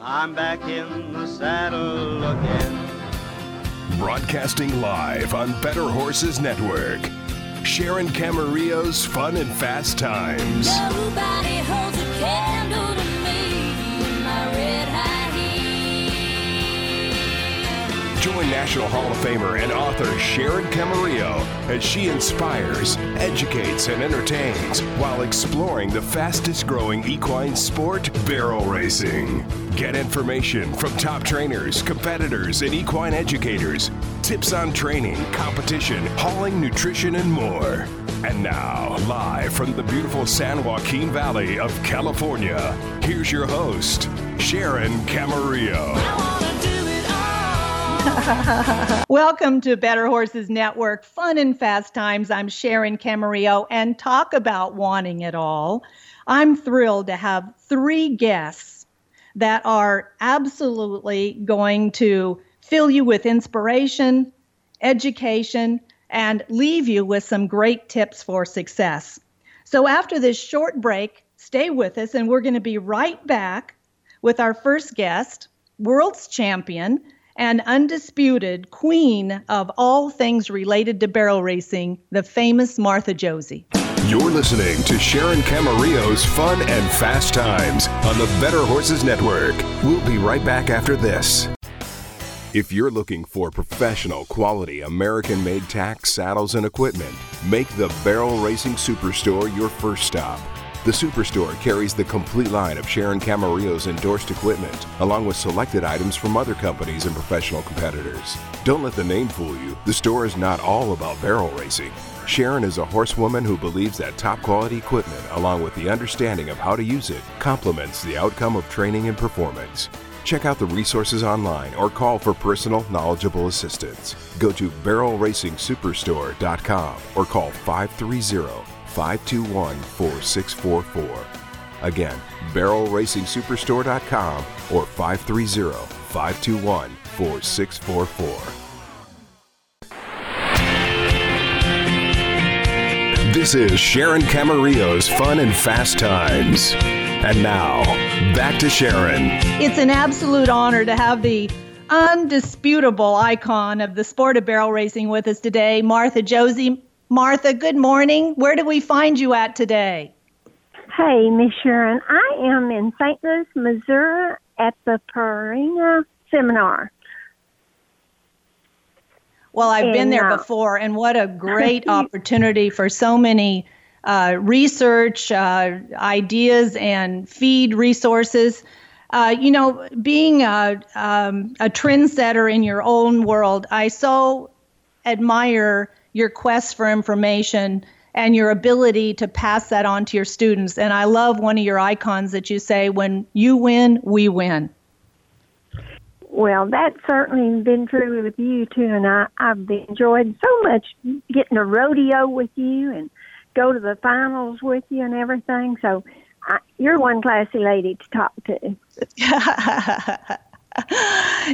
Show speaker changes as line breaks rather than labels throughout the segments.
I'm back in the saddle again.
Broadcasting live on Better Horses Network. Sharon Camarillo's Fun and Fast Times. Join National Hall of Famer and author Sharon Camarillo as she inspires, educates, and entertains while exploring the fastest growing equine sport, barrel racing. Get information from top trainers, competitors, and equine educators, tips on training, competition, hauling, nutrition, and more. And now, live from the beautiful San Joaquin Valley of California, here's your host, Sharon Camarillo.
Welcome to Better Horses Network, fun and fast times. I'm Sharon Camarillo, and talk about wanting it all. I'm thrilled to have three guests that are absolutely going to fill you with inspiration, education, and leave you with some great tips for success. So, after this short break, stay with us, and we're going to be right back with our first guest, world's champion and undisputed queen of all things related to barrel racing, the famous Martha Josey.
You're listening to Sharon Camarillo's Fun and Fast Times on the Better Horses Network. We'll be right back after this. If you're looking for professional, quality, American made tack, saddles, and equipment, make the Barrel Racing Superstore your first stop. The Superstore carries the complete line of Sharon Camarillo's endorsed equipment, along with selected items from other companies and professional competitors. Don't let the name fool you. The store is not all about barrel racing. Sharon is a horsewoman who believes that top quality equipment, along with the understanding of how to use it, complements the outcome of training and performance. Check out the resources online or call for personal, knowledgeable assistance. Go to barrelracingsuperstore.com or call 530 521 4644. Again, barrelracingsuperstore.com or 530 521 4644. This is Sharon Camarillo's Fun and Fast Times. And now, back to Sharon.
It's an absolute honor to have the undisputable icon of the sport of barrel racing with us today, Martha Josey. Martha, good morning. Where do we find you at today?
Hey, Miss Sharon. I am in St. Louis, Missouri at the Purina Seminar.
Well, I've been there
uh,
before, and what a great opportunity for so many uh, research uh, ideas and feed resources. Uh, you know, being a, um, a trendsetter in your own world, I so admire your quest for information and your ability to pass that on to your students. And I love one of your icons that you say, when you win, we win.
Well, that's certainly been true with you too, and I, I've enjoyed so much getting to rodeo with you and go to the finals with you and everything. So I, you're one classy lady to talk to.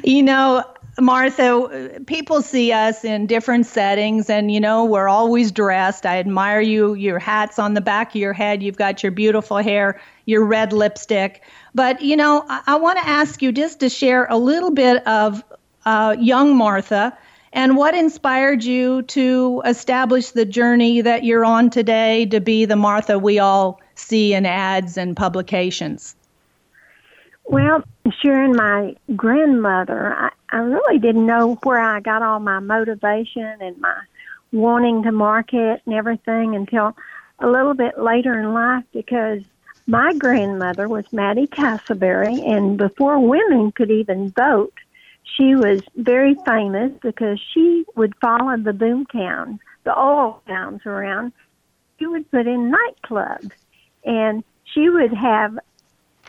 you know, Martha, people see us in different settings, and you know, we're always dressed. I admire you. Your hat's on the back of your head. You've got your beautiful hair, your red lipstick. But, you know, I, I want to ask you just to share a little bit of uh, young Martha and what inspired you to establish the journey that you're on today to be the Martha we all see in ads and publications.
Well, Sharon, my grandmother, I, I really didn't know where I got all my motivation and my wanting to market and everything until a little bit later in life because my grandmother was Mattie Castleberry, and before women could even vote, she was very famous because she would follow the boom towns, the oil towns around. She would put in nightclubs, and she would have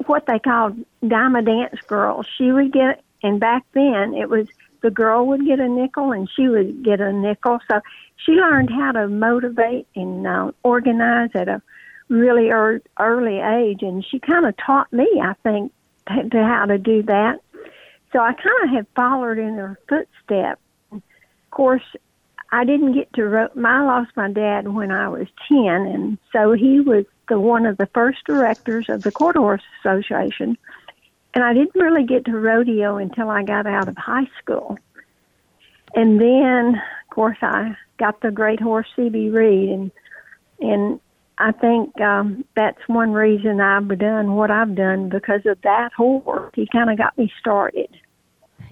what they called dime a dance girls. She would get, and back then it was the girl would get a nickel and she would get a nickel. So she learned how to motivate and uh, organize at a really ear early age, and she kind of taught me, I think, to, to how to do that. So I kind of have followed in her footsteps. Of course, I didn't get to. Ro- I lost my dad when I was ten, and so he was the one of the first directors of the Quarter Horse Association. and I didn't really get to rodeo until I got out of high school. And then, of course, I got the great horse CB Reed, and and I think um, that's one reason I've done what I've done because of that horse. He kind of got me started.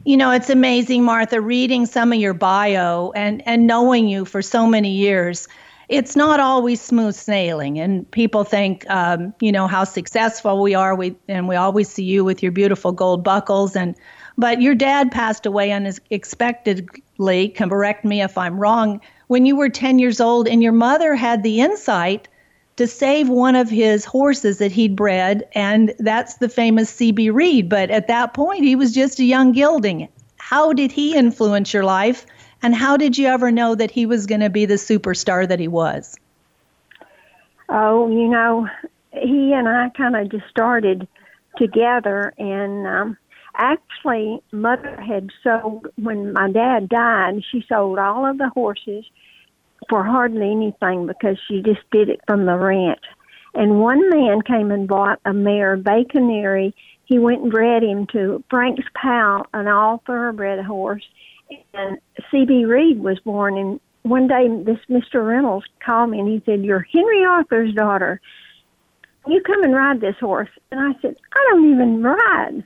You know, it's amazing, Martha, reading some of your bio and, and knowing you for so many years. It's not always smooth sailing, and people think, um, you know, how successful we are. We and we always see you with your beautiful gold buckles, and but your dad passed away unexpectedly. Correct me if I'm wrong. When you were 10 years old, and your mother had the insight to save one of his horses that he'd bred, and that's the famous CB Reed. But at that point, he was just a young gelding. How did he influence your life, and how did you ever know that he was going to be the superstar that he was?
Oh, you know, he and I kind of just started together, and um, actually, mother had sold when my dad died. She sold all of the horses for hardly anything because she just did it from the ranch. And one man came and bought a mare, Bay Canary. He went and bred him to Frank's pal, an all thoroughbred horse. And C.B. Reed was born. And one day, this Mr. Reynolds called me and he said, You're Henry Arthur's daughter. You come and ride this horse. And I said, I don't even ride.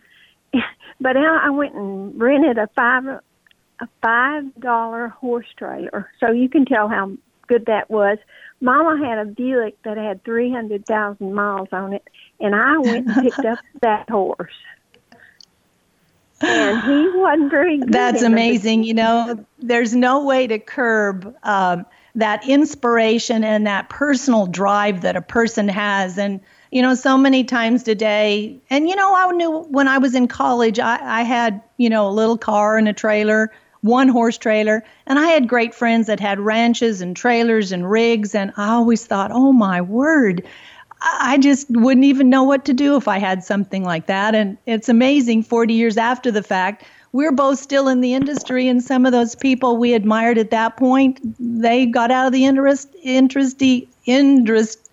but I went and rented a five a five dollar horse trailer. So you can tell how good that was. Mama had a Buick that had three hundred thousand miles on it, and I went and picked up that horse. And he wasn't very good.
That's
in it, but
amazing. You know, there's no way to curb um, that inspiration and that personal drive that a person has. And, you know, so many times today, and, you know, I knew when I was in college, I, I had, you know, a little car and a trailer, one horse trailer, and I had great friends that had ranches and trailers and rigs. And I always thought, oh my word, I just wouldn't even know what to do if I had something like that. And it's amazing 40 years after the fact, we're both still in the industry, and some of those people we admired at that point, they got out of the interest, interest, interest,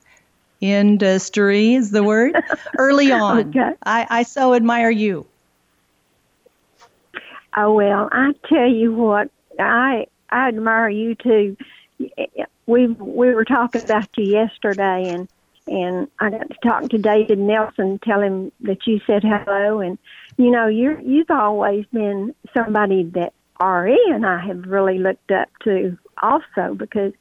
industry is the word early on.
Okay.
I, I so admire you.
Oh well, I tell you what, I I admire you too. We we were talking about you yesterday, and and I got to talk to David Nelson, tell him that you said hello, and you know you're you've always been somebody that Re and I have really looked up to also because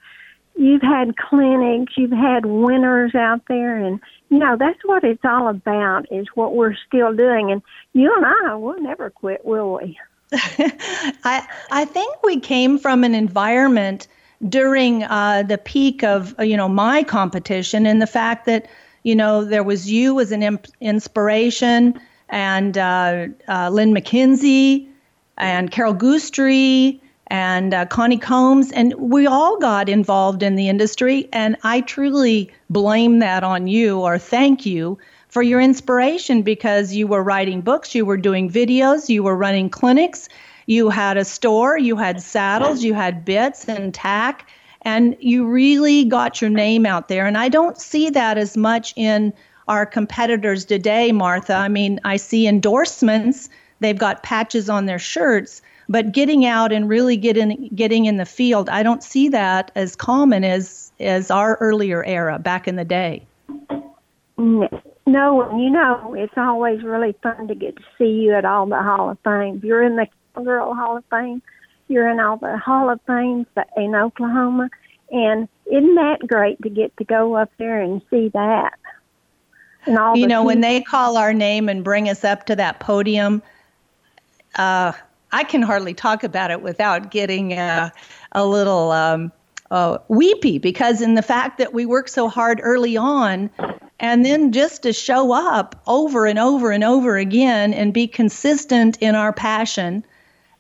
you've had clinics, you've had winners out there, and you know that's what it's all about is what we're still doing, and you and I will never quit, will we?
I I think we came from an environment during uh, the peak of uh, you know my competition and the fact that you know there was you as an imp- inspiration and uh, uh, Lynn McKenzie and Carol Goostree and uh, Connie Combs and we all got involved in the industry and I truly blame that on you or thank you for your inspiration because you were writing books, you were doing videos, you were running clinics, you had a store, you had saddles, you had bits and tack, and you really got your name out there. And I don't see that as much in our competitors today, Martha. I mean, I see endorsements, they've got patches on their shirts, but getting out and really getting getting in the field, I don't see that as common as as our earlier era back in the day.
No, you know, it's always really fun to get to see you at all the Hall of Fame. You're in the Girl Hall of Fame. You're in all the Hall of Fames in Oklahoma. And isn't that great to get to go up there and see that? And all
you know, when they call our name and bring us up to that podium, uh, I can hardly talk about it without getting uh, a little um, uh, weepy because in the fact that we work so hard early on, and then just to show up over and over and over again and be consistent in our passion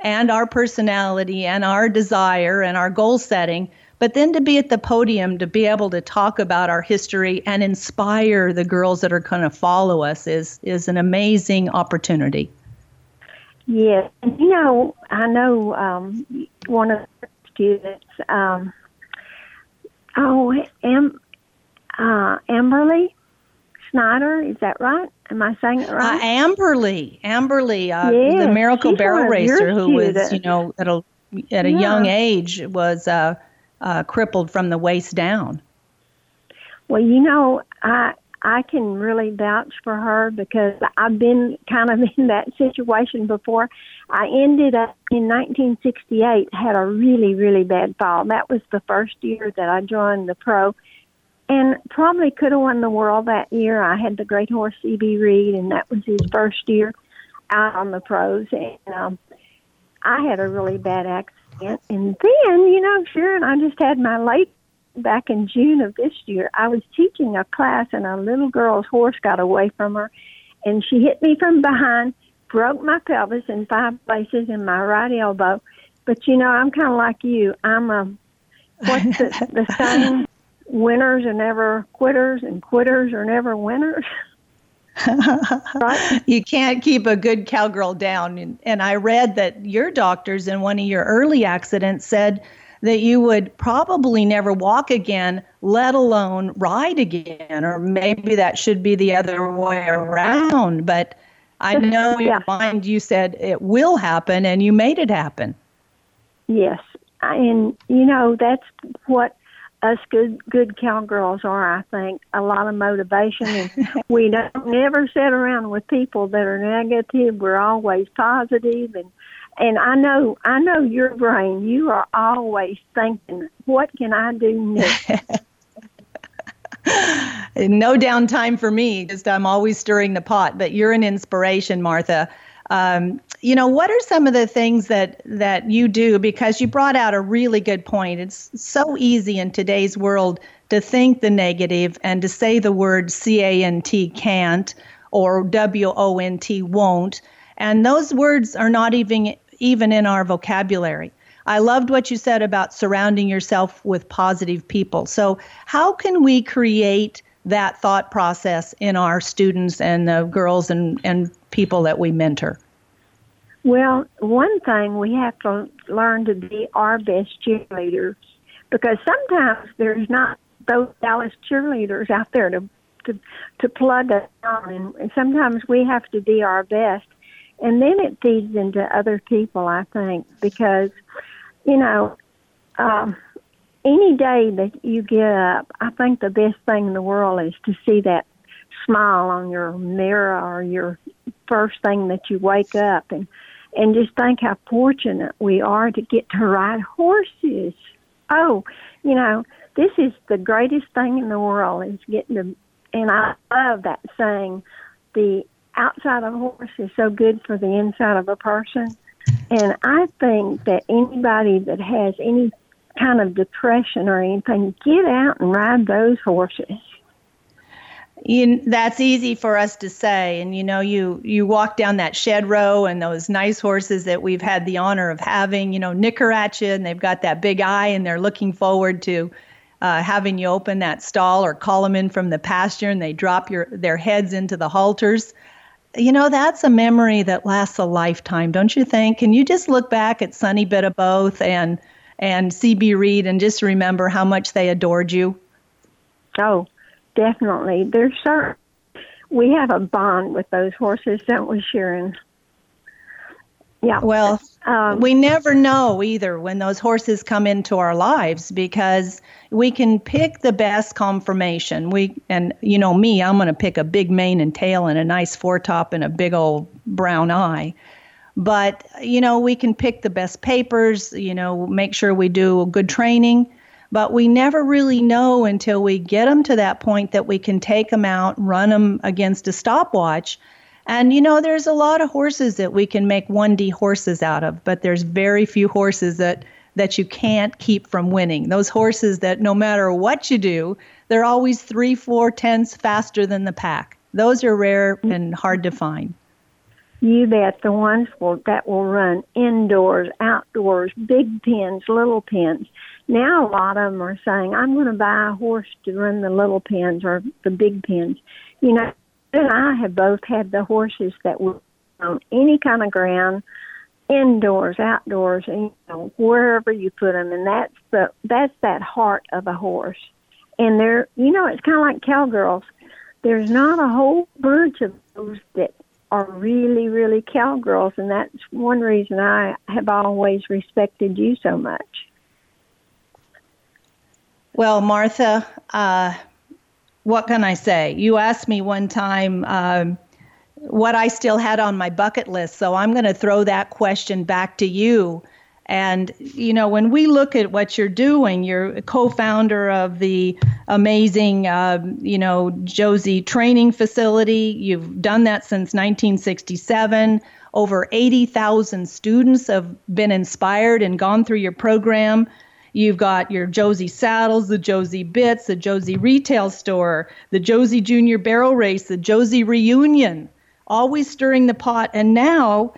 and our personality and our desire and our goal setting but then to be at the podium to be able to talk about our history and inspire the girls that are going to follow us is is an amazing opportunity
Yes, and you know, I know um, one of the students. Um, oh, Am, uh, Amberley Snyder, is that right? Am I saying it
Uh,
right?
Amberley, Amberley, uh, the Miracle Barrel
one of your
Racer, who was, you know, at a at a
Yeah.
young age was uh, uh, crippled from the waist down.
Well, you know, I I can really vouch for her because I've been kind of in that situation before. I ended up in 1968 had a really really bad fall. That was the first year that I joined the pro, and probably could have won the world that year. I had the great horse C.B. Reed, and that was his first year out on the pros, and um, I had a really bad accident. And then, you know, Sharon, I just had my late back in June of this year, I was teaching a class and a little girl's horse got away from her and she hit me from behind, broke my pelvis in five places in my right elbow. But you know, I'm kind of like you. I'm a, what's the, the saying? Winners are never quitters and quitters are never winners. right?
You can't keep a good cowgirl down. And, and I read that your doctors in one of your early accidents said that you would probably never walk again, let alone ride again. Or maybe that should be the other way around. But I know in
Yeah.
your mind you said it will happen and you made it happen.
Yes, and you know that's what us good good cowgirls are. I think a lot of motivation, and we don't never sit around with people that are negative. We're always positive, and and I know I know your brain. You are always thinking, what can I do next?
no downtime for me. Just I'm always stirring the pot. But you're an inspiration, Martha. Um, you know, what are some of the things that that you do? Because you brought out a really good point. It's so easy in today's world to think the negative and to say the word C-A-N-T can't or W-O-N-T won't, and those words are not even even in our vocabulary. I loved what you said about surrounding yourself with positive people. So, how can we create that thought process in our students and the girls and, and people that we mentor?
Well, one thing we have to learn to be our best cheerleaders because sometimes there's not those Dallas cheerleaders out there to to to plug us on, and, and sometimes we have to be our best, and then it feeds into other people. I think because you know. Um, any day that you get up, I think the best thing in the world is to see that smile on your mirror or your first thing that you wake up and and just think how fortunate we are to get to ride horses. Oh, you know, this is the greatest thing in the world is getting to and I love that saying the outside of a horse is so good for the inside of a person. And I think that anybody that has any kind of depression or anything, get out and ride those horses.
You, that's easy for us to say, and you know, you you walk down that shed row, and those nice horses that we've had the honor of having, you know, nicker at you, and they've got that big eye, and they're looking forward to uh, having you open that stall or call them in from the pasture, and they drop your their heads into the halters. You know, that's a memory that lasts a lifetime, don't you think? Can you just look back at Sunny Bit of Both and and CB Reed and just remember how much they adored you?
Oh, definitely. There's certain we have a bond with those horses, don't we, Sharon? Yeah.
Well,
Um,
we never know either when those horses come into our lives because we can pick the best conformation. We and you know me, I'm going to pick a big mane and tail and a nice foretop and a big old brown eye. But you know, we can pick the best papers, you know, make sure we do good training, but we never really know until we get them to that point that we can take them out, run them against a stopwatch. And you know, there's a lot of horses that we can make 1D horses out of, but there's very few horses that that you can't keep from winning. Those horses that no matter what you do, they're always three, four tenths faster than the pack. Those are rare and hard to find.
You bet the ones will, that will run indoors, outdoors, big pens, little pens. Now a lot of them are saying, "I'm going to buy a horse to run the little pens or the big pens." You know, and I have both had the horses that were on any kind of ground, indoors, outdoors, and you know, wherever you put them, and that's the that's that heart of a horse. And they're, you know, it's kind of like cowgirls. There's not a whole bunch of those that are really, really cowgirls, and that's one reason I have always respected you so much.
Well, Martha, uh, what can I say? You asked me one time um, what I still had on my bucket list, so I'm going to throw that question back to you. And, you know, when we look at what you're doing, you're a co founder of the amazing, uh, you know, Josey training facility. You've done that since 1967. Over 80,000 students have been inspired and gone through your program. You've got your Josey Saddles, the Josey Bits, the Josey Retail Store, the Josey Junior Barrel Race, the Josey Reunion, always stirring the pot. And now,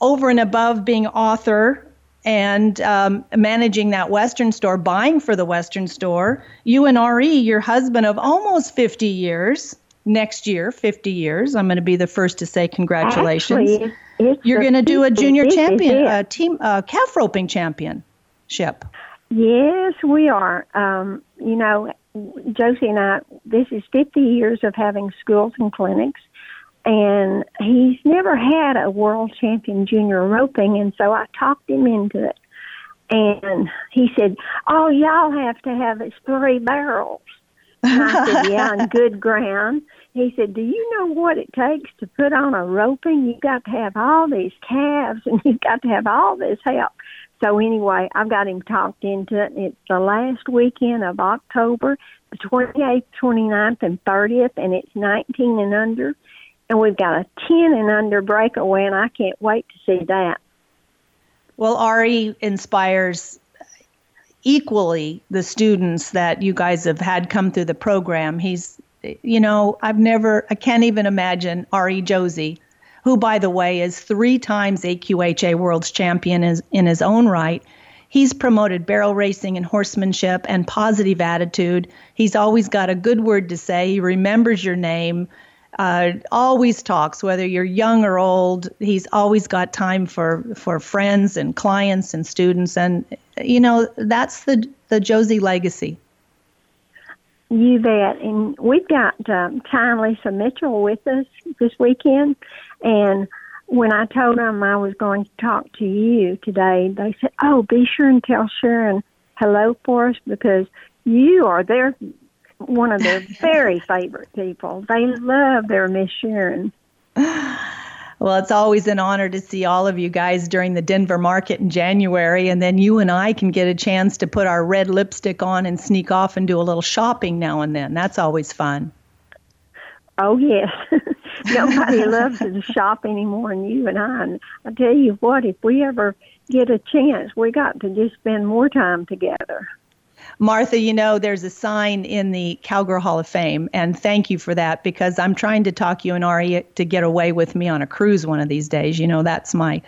over and above being author and um, managing that Western store, buying for the Western store, you and Re, your husband of almost 50 years, next year, 50 years. I'm going to be the first to say congratulations.
Actually,
You're going to do a junior champion, a team, uh, calf roping championship.
Yes, we are. Um, you know, Josey and I, this is 50 years of having schools and clinics, and he's never had a world champion junior roping, and so I talked him into it. And he said, All y'all have to have is three barrels. And I said, Yeah, on good ground. He said, Do you know what it takes to put on a roping? You've got to have all these calves and you've got to have all this help. So anyway, I've got him talked into it. It's the last weekend of October, the 28th, 29th, and 30th, and it's 19 and under. And we've got a 10 and under breakaway, and I can't wait to see that.
Well, Ari inspires equally the students that you guys have had come through the program. He's, you know, I've never, I can't even imagine Ari Josey, who, by the way, is three times AQHA World's Champion in his own right. He's promoted barrel racing and horsemanship and positive attitude. He's always got a good word to say. He remembers your name uh, always talks, whether you're young or old. He's always got time for for friends and clients and students, and you know that's the the Josey legacy.
You bet. And we've got um, Ty and Lisa Mitchell with us this weekend. And when I told them I was going to talk to you today, they said, Oh, be sure and tell Sharon hello for us because you are their one of their very favorite people. They love their Miss Sharon.
Well, it's always an honor to see all of you guys during the Denver market in January, and then you and I can get a chance to put our red lipstick on and sneak off and do a little shopping now and then. That's always fun.
Oh yes, nobody loves to shop anymore than you and I. And I tell you what, if we ever get a chance, we got to just spend more time together.
Martha, you know, there's a sign in the Cowgirl Hall of Fame, and thank you for that because I'm trying to talk you and Ari to get away with me on a cruise one of these days. You know, that's my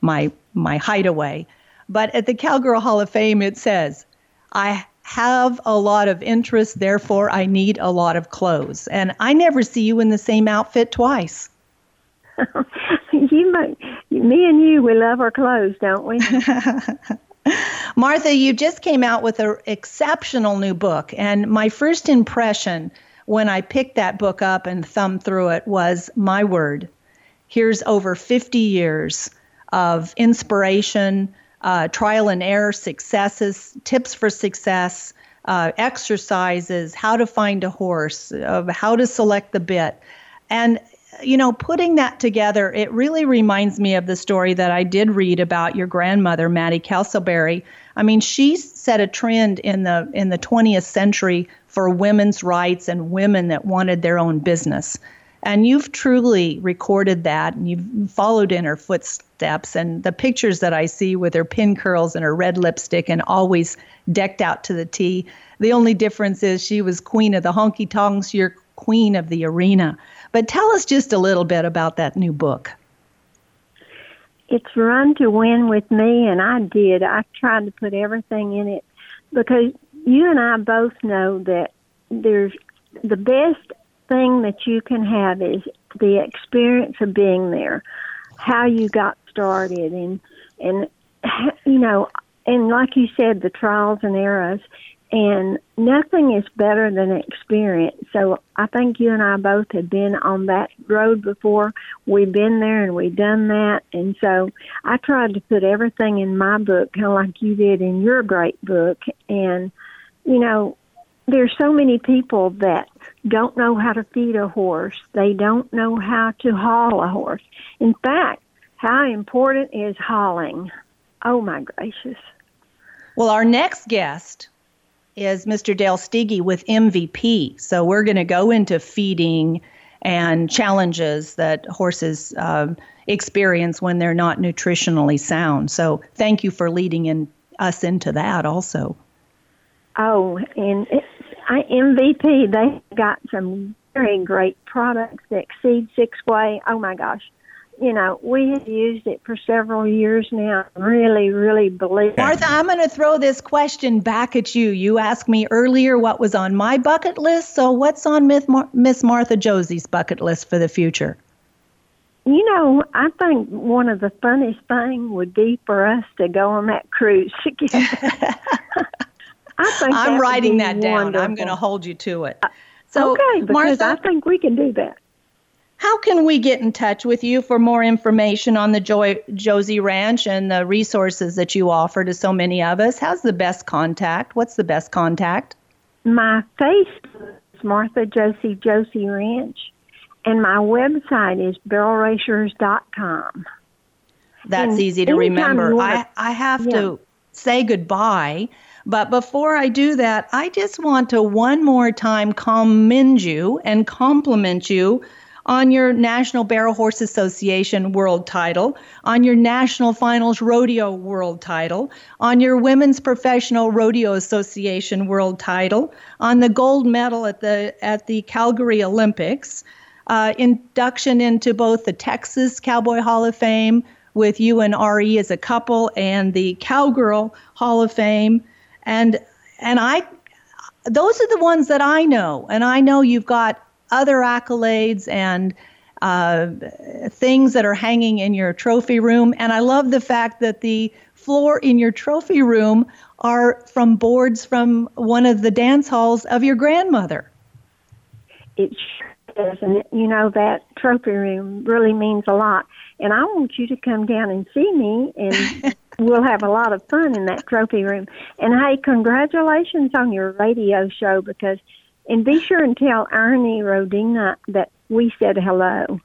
my my hideaway. But at the Cowgirl Hall of Fame, it says, "I have a lot of interest, therefore I need a lot of clothes." And I never see you in the same outfit twice.
you might, me and you, we love our clothes, don't we?
Martha, you just came out with an exceptional new book. And my first impression when I picked that book up and thumbed through it was my word. Here's over 50 years of inspiration, uh, trial and error successes, tips for success, uh, exercises, how to find a horse, how to select the bit. And you know, putting that together, it really reminds me of the story that I did read about your grandmother, Mattie Castleberry. I mean, she set a trend in the in the 20th century for women's rights and women that wanted their own business. And you've truly recorded that and you've followed in her footsteps. And the pictures that I see with her pin curls and her red lipstick and always decked out to the T, the only difference is she was queen of the honky tonks, you're queen of the arena. But tell us just a little bit about that new book.
It's Run to Win with me, and I did. I tried to put everything in it because you and I both know that there's the best thing that you can have is the experience of being there, how you got started, and and you know, and like you said, the trials and errors. And nothing is better than experience. So I think you and I both have been on that road before. We've been there and we've done that. And so I tried to put everything in my book, kind of like you did in your great book. And, you know, there's so many people that don't know how to feed a horse. They don't know how to haul a horse. In fact, how important is hauling? Oh my gracious.
Well, our next guest is Mr. Dale Steege with MVP. So we're going to go into feeding and challenges that horses uh, experience when they're not nutritionally sound. So thank you for leading in, us into that also.
Oh, and it, I, MVP, they got some very great products that exceed six way. Oh my gosh. You know, we have used it for several years now. Really, really believe it.
Martha, I'm going to throw this question back at you. You asked me earlier what was on my bucket list. So, what's on Miss Martha Josey's bucket list for the future?
You know, I think one of the funniest things would be for us to go on that cruise together. I
I'm writing that down.
wonderful.
I'm going to hold you to it. Uh, so,
okay, because
Martha,
I think we can do that.
how can we get in touch with you for more information on the Joy, Josey Ranch and the resources that you offer to so many of us? How's the best contact? What's the best contact?
My Facebook is Martha Josey Josey Ranch, and my website is barrelracers.com.
That's
And
easy to remember. I, I have
Yeah.
to say goodbye. But before I do that, I just want to one more time commend you and compliment you on your National Barrel Horse Association world title, on your National Finals Rodeo world title, on your Women's Professional Rodeo Association world title, on the gold medal at the at the Calgary Olympics, uh, induction into both the Texas Cowboy Hall of Fame with you and RE as a couple, and the Cowgirl Hall of Fame, and and I those are the ones that I know, and I know you've got other accolades and uh, things that are hanging in your trophy room, and I love the fact that the floor in your trophy room are from boards from one of the dance halls of your grandmother.
It sure is, and you know that trophy room really means a lot. And I want you to come down and see me, and we'll have a lot of fun in that trophy room. And hey, congratulations on your radio show because, and be sure and tell Ernie Rodina that we said hello.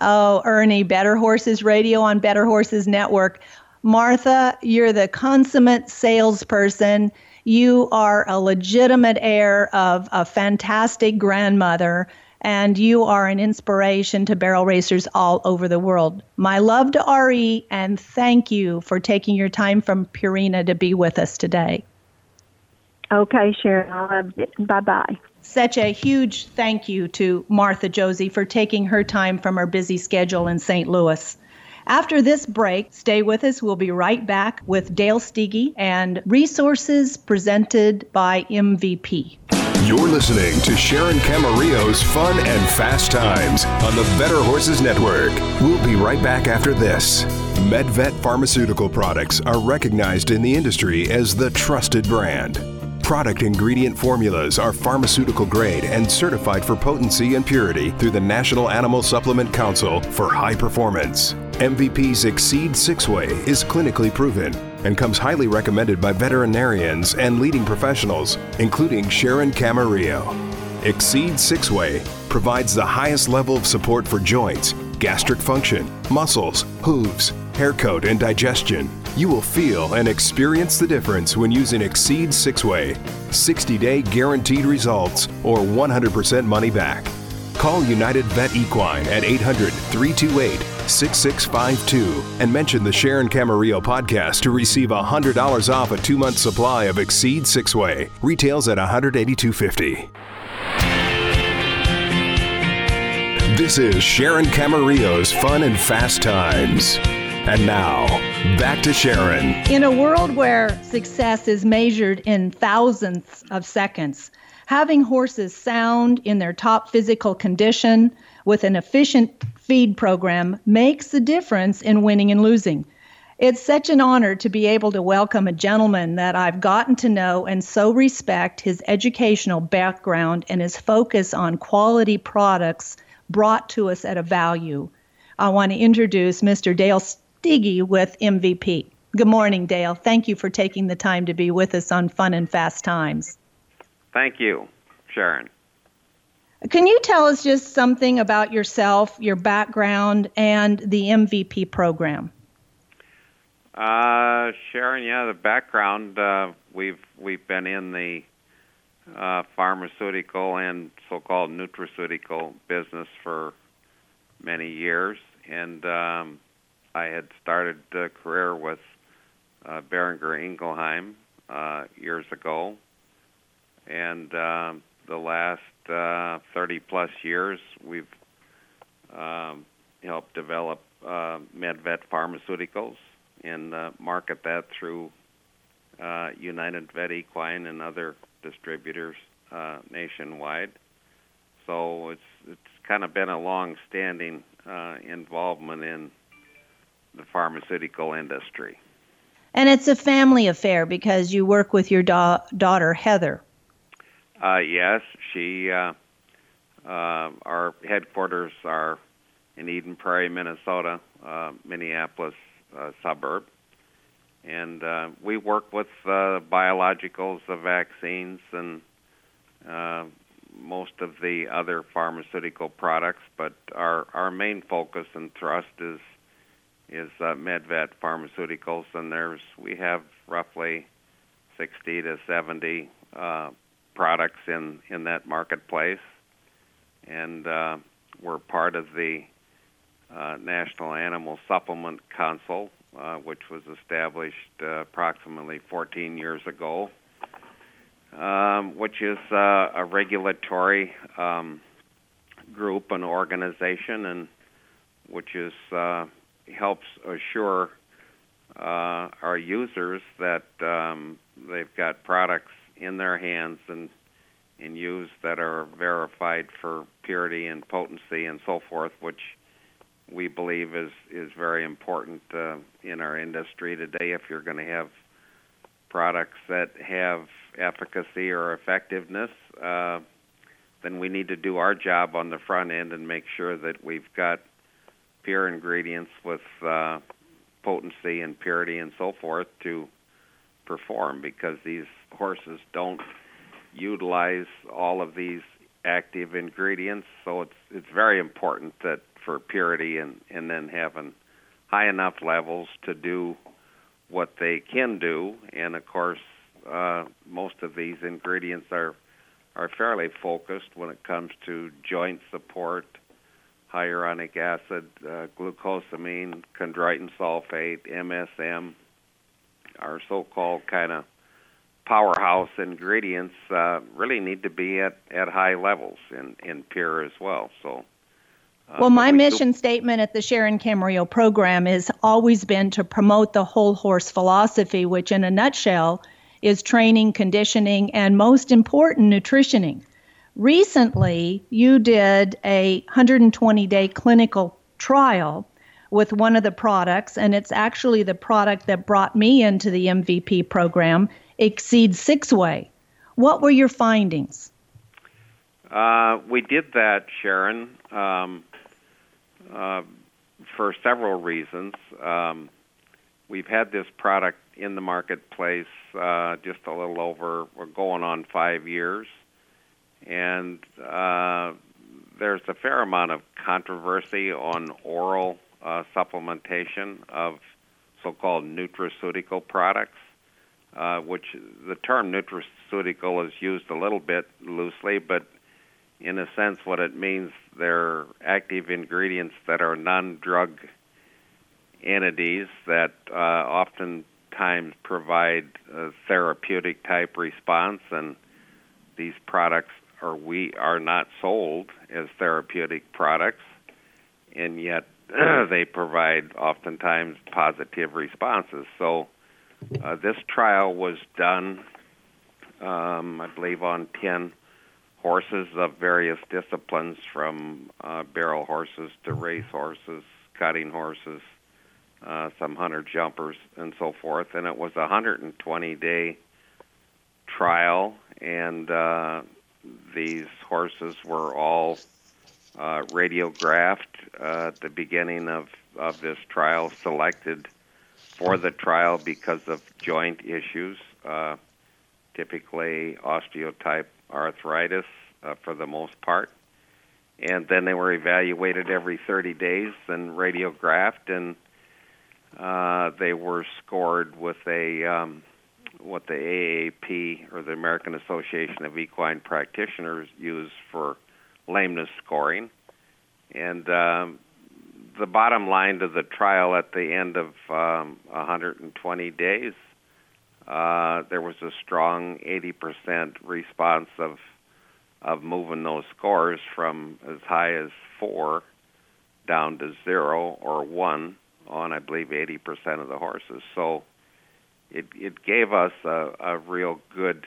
Oh, Ernie, Better Horses Radio on Better Horses Network. Martha, you're the consummate salesperson. You are a legitimate heir of a fantastic grandmother, and you are an inspiration to barrel racers all over the world. My love to Ari, and thank you for taking your time from Purina to be with us today.
Okay, Sharon, I loved it. Bye bye.
Such a huge thank you to Martha Josey for taking her time from her busy schedule in St. Louis. After this break, stay with us. We'll be right back with Dale Steege and resources presented by MVP.
You're listening to Sharon Camarillo's Fun and Fast Times on the Better Horses Network. We'll be right back after this. MedVet Pharmaceutical products are recognized in the industry as the trusted brand. Product ingredient formulas are pharmaceutical grade and certified for potency and purity through the National Animal Supplement Council for high performance. MVP's Exceed Six Way is clinically proven and comes highly recommended by veterinarians and leading professionals, including Sharon Camarillo. Exceed Six Way provides the highest level of support for joints, gastric function, muscles, hooves, hair coat, and digestion. You will feel and experience the difference when using Exceed Six Way. 60 day guaranteed results or 100% money back. Call United Vet Equine at 800 328 6652 and mention the Sharon Camarillo podcast to receive $100 off a two month supply of Exceed Six Way. Retails at $182.50. This is Sharon Camarillo's Fun and Fast Times. And now, back to Sharon.
In a world where success is measured in thousands of seconds, having horses sound in their top physical condition with an efficient feed program makes the difference in winning and losing. It's such an honor to be able to welcome a gentleman that I've gotten to know and so respect his educational background and his focus on quality products brought to us at a value. I want to introduce Mr. Dale Steege with MVP. Good morning, Dale. Thank you for taking the time to be with us on Fun and Fast Times.
Thank you, Sharon.
Can you tell us just something about yourself, your background, and the MVP program?
Uh, Sharon, yeah, the background uh, we've we've been in the uh, pharmaceutical and so-called nutraceutical business for many years, and um, I had started a career with uh, Boehringer Ingelheim uh, years ago, and uh, the last uh, 30 plus years we've um, helped develop uh, MedVet Pharmaceuticals and uh, market that through uh, United Vet Equine and other distributors uh, nationwide. So it's it's kind of been a long-standing uh, involvement in the pharmaceutical industry.
And it's a family affair because you work with your da- daughter Heather.
Uh, yes, she. Uh, uh, our headquarters are in Eden Prairie, Minnesota, uh, Minneapolis uh, suburb, and uh, we work with uh, biologicals, the vaccines, and uh, most of the other pharmaceutical products. But our our main focus and thrust is is uh, MedVet Pharmaceuticals, and there's we have roughly 60 to 70 uh, products in in that marketplace, and uh, we're part of the uh, National Animal Supplement Council, uh, which was established uh, approximately 14 years ago, um, which is uh, a regulatory um, group and organization, and which is uh, helps assure our users that um, they've got products in their hands and in use that are verified for purity and potency and so forth, which we believe is is very important uh, in our industry today. If you're going to have products that have efficacy or effectiveness, uh, then we need to do our job on the front end and make sure that we've got pure ingredients with uh, potency and purity and so forth to perform because these horses don't utilize all of these active ingredients so it's it's very important that for purity and and then having high enough levels to do what they can do. And of course uh, most of these ingredients are are fairly focused when it comes to joint support hyaluronic acid, uh, glucosamine, chondroitin sulfate, MSM, our so-called kind of powerhouse ingredients uh, really need to be at, at high levels in, in pure as well. So, uh,
well, my
we
mission statement at the Sharon Camarillo program has always been to promote the whole horse philosophy, which, in a nutshell, is training, conditioning, and most important, nutritioning. Recently, you did a 120 day clinical trial with one of the products, and it's actually the product that brought me into the MVP program, Exceed Six Way. What were your findings?
Uh, we did that, Sharon, um, uh, for several reasons. Um, we've had this product in the marketplace uh, just a little over, we're going on five years and uh, there's a fair amount of controversy on oral uh, supplementation of so-called nutraceutical products, uh, which the term nutraceutical is used a little bit loosely, but in a sense, what it means they're active ingredients that are non-drug entities that uh, oftentimes provide a therapeutic type response, and these products or we are not sold as therapeutic products, and yet they provide oftentimes positive responses. So uh, this trial was done, um, I believe, on 10 horses of various disciplines, from uh, barrel horses to race horses, cutting horses, uh, some hunter jumpers, and so forth. And it was a 120 day trial, and uh, these horses were all uh, radiographed uh, at the beginning of, of this trial, selected for the trial because of joint issues, uh, typically osteotype arthritis uh, for the most part. And then they were evaluated every 30 days and radiographed, and uh, they were scored with a um, what the AAEP or the American Association of Equine Practitioners use for lameness scoring. And um, the bottom line to the trial at the end of um, 120 days, uh, there was a strong 80% response of of moving those scores from as high as four down to zero or one on, I believe, 80% of the horses. So it it gave us a, a real good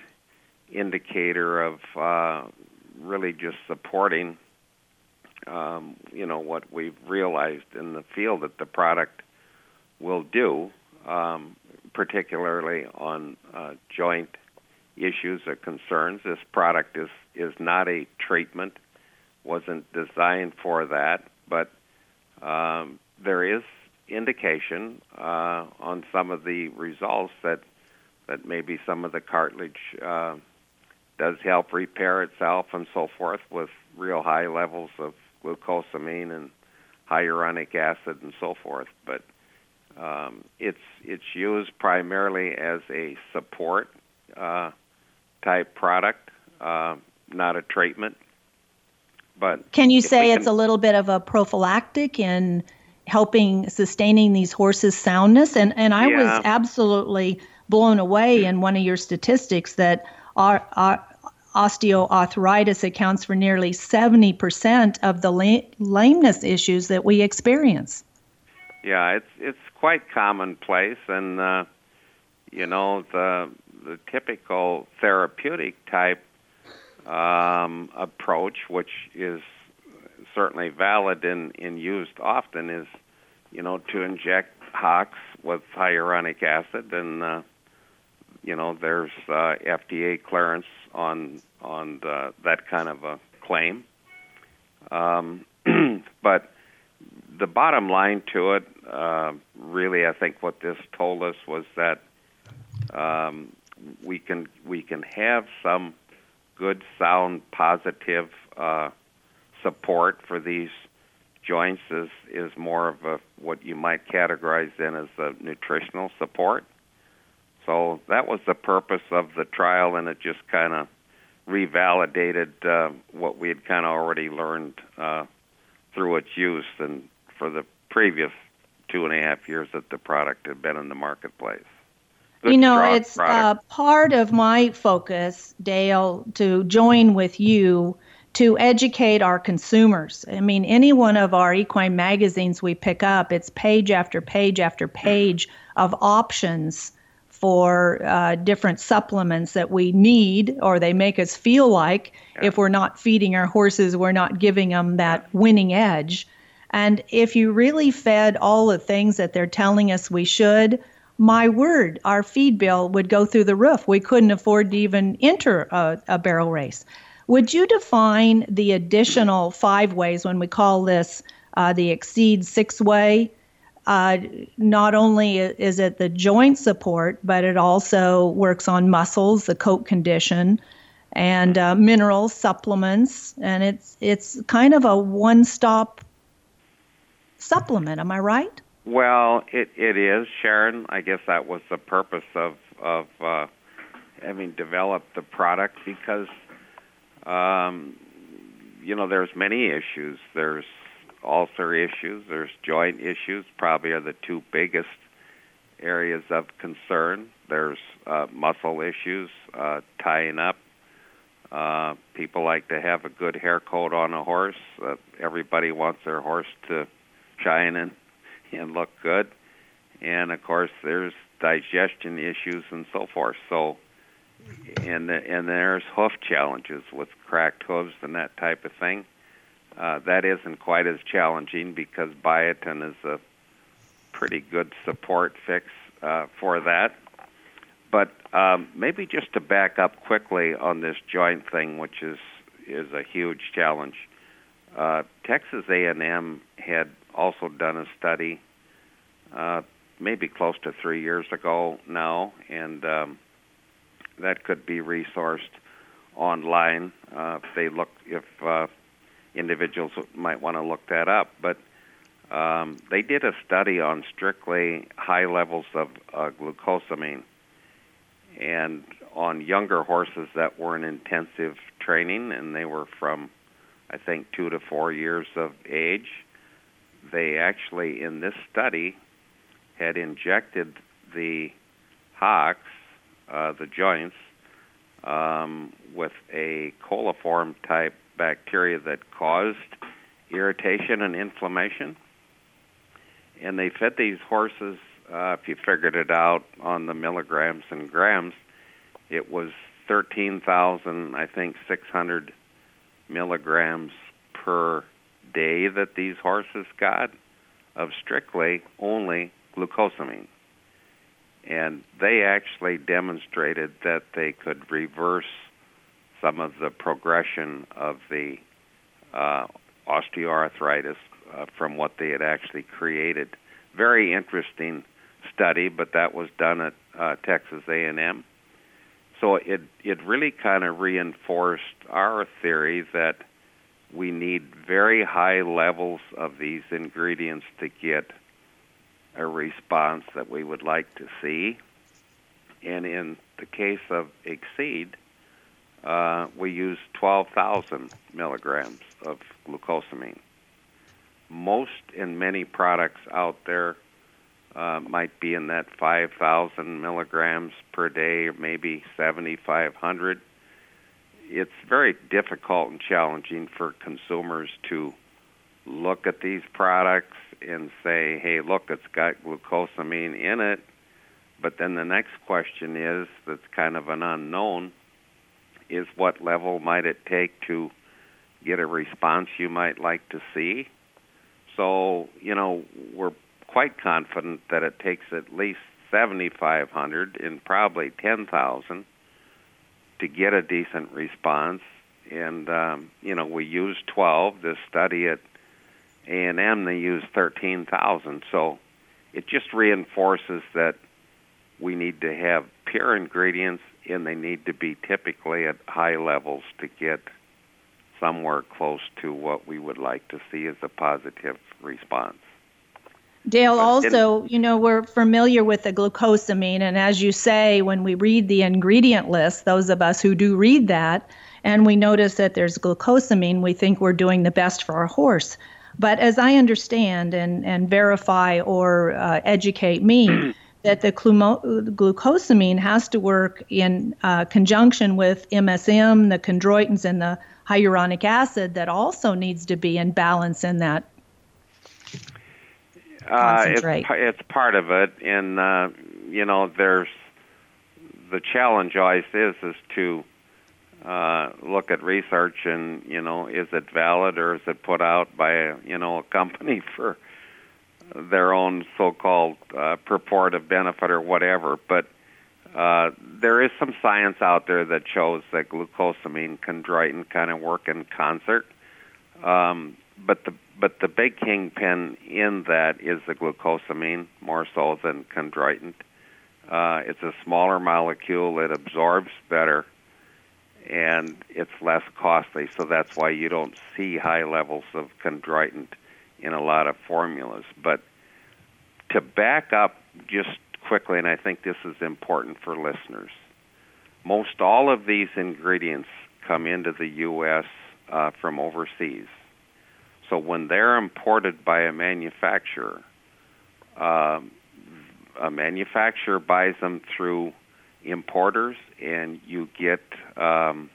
indicator of uh, really just supporting um, you know what we've realized in the field that the product will do, um, particularly on uh, joint issues or concerns. This product is is not a treatment, wasn't designed for that, but um, there is indication uh, on some of the results that that maybe some of the cartilage uh, does help repair itself and so forth with real high levels of glucosamine and hyaluronic acid and so forth. But um, it's it's used primarily as a support uh, type product, uh, not a treatment. But
can you say it's
can-
a little bit of a prophylactic in helping sustaining these horses' soundness? And and I
Yeah.
was absolutely blown away in one of your statistics that our, our osteoarthritis accounts for nearly 70% of the la- lameness issues that we experience.
Yeah, it's it's quite commonplace, and uh, you know the the typical therapeutic type um, approach, which is certainly valid and, and used often, is you know to inject hocks with hyaluronic acid, and uh, you know there's uh, FDA clearance on on the, that kind of a claim. Um, but the bottom line to it, uh, really, I think what this told us was that um, we can we can have some good, sound, positive uh, support for these joints. Is is more of a what you might categorize then as a nutritional support. So that was the purpose of the trial, and it just kind of revalidated uh, what we had kind of already learned uh, through its use and for the previous two and a half years that the product had been in the marketplace. Good,
you know, it's uh, part of my focus, Dale, to join with you to educate our consumers. I mean, any one of our equine magazines we pick up, it's page after page after page of options for uh, different supplements that we need or they make us feel like if we're not feeding our horses, we're not giving them that winning edge. And if you really fed all the things that they're telling us we should, my word, our feed bill would go through the roof. We couldn't afford to even enter a, a barrel race. Would you define the additional five ways when we call this uh, the exceed six way? Uh, not only is it the joint support, but it also works on muscles, the coat condition, and uh, minerals, supplements, and it's it's kind of a one-stop supplement. Am I right?
Well, it it is Sharon. I guess that was the purpose of of uh, having developed the product because um, you know there's many issues. There's ulcer issues. There's joint issues. Probably are the two biggest areas of concern. There's uh, muscle issues, uh, tying up. Uh, people like to have a good hair coat on a horse. Uh, everybody wants their horse to shine and and look good. And of course, there's digestion issues and so forth. So, and and there's hoof challenges with cracked hooves and that type of thing. Uh, that isn't quite as challenging because biotin is a pretty good support fix uh, for that. But um, maybe just to back up quickly on this joint thing, which is is a huge challenge. Uh, Texas A&M had also done a study, uh, maybe close to three years ago now, and um, that could be resourced online uh, if they look if uh, individuals might want to look that up. But um, they did a study on strictly high levels of uh, glucosamine, and on younger horses that were in intensive training, and they were from, I think, two to four years of age. They actually, in this study, had injected the hocks, uh, the joints, um, with a coliform type bacteria that caused irritation and inflammation. And they fed these horses, uh, if you figured it out on the milligrams and grams, it was 13,000, I think, 600 milligrams per day that these horses got of strictly only glucosamine. And they actually demonstrated that they could reverse some of the progression of the uh, osteoarthritis uh, from what they had actually created. Very interesting study, but that was done at uh, Texas A&M. So it it really kind of reinforced our theory that we need very high levels of these ingredients to get a response that we would like to see. And in the case of Exceed, uh, we use 12,000 milligrams of glucosamine. Most and many products out there uh, might be in that 5,000 milligrams per day, or maybe 7,500. It's very difficult and challenging for consumers to look at these products and say, hey, look, it's got glucosamine in it. But then the next question is that's kind of an unknown is what level might it take to get a response you might like to see? So, you know, we're quite confident that it takes at least 7,500 and probably 10,000 to get a decent response. And um, you know, we used 12. This study at A&M they use 13,000. So it just reinforces that we need to have pure ingredients and they need to be typically at high levels to get somewhere close to what we would like to see as a positive response.
Dale, also, you know, we're familiar with the glucosamine, and as you say, when we read the ingredient list, those of us who do read that, and we notice that there's glucosamine, we think we're doing the best for our horse. But as I understand and, and verify or uh, educate me, that the glucosamine has to work in uh, conjunction with MSM, the chondroitins, and the hyaluronic acid that also needs to be in balance in that
uh, it's, it's part of it, and uh, you know, there's the challenge always is is to uh, look at research and you know, is it valid or is it put out by a you know a company for their own so-called uh, purported benefit or whatever, but uh, there is some science out there that shows that glucosamine chondroitin kind of work in concert. Um, but the but the big kingpin in that is the glucosamine more so than chondroitin. Uh, it's a smaller molecule; it absorbs better, and it's less costly. So that's why you don't see high levels of chondroitin in a lot of formulas. But to back up just quickly, and I think this is important for listeners. Most all of these ingredients come into the U.S. Uh, from overseas so when they're imported by a manufacturer, uh, a manufacturer buys them through importers, and you get um,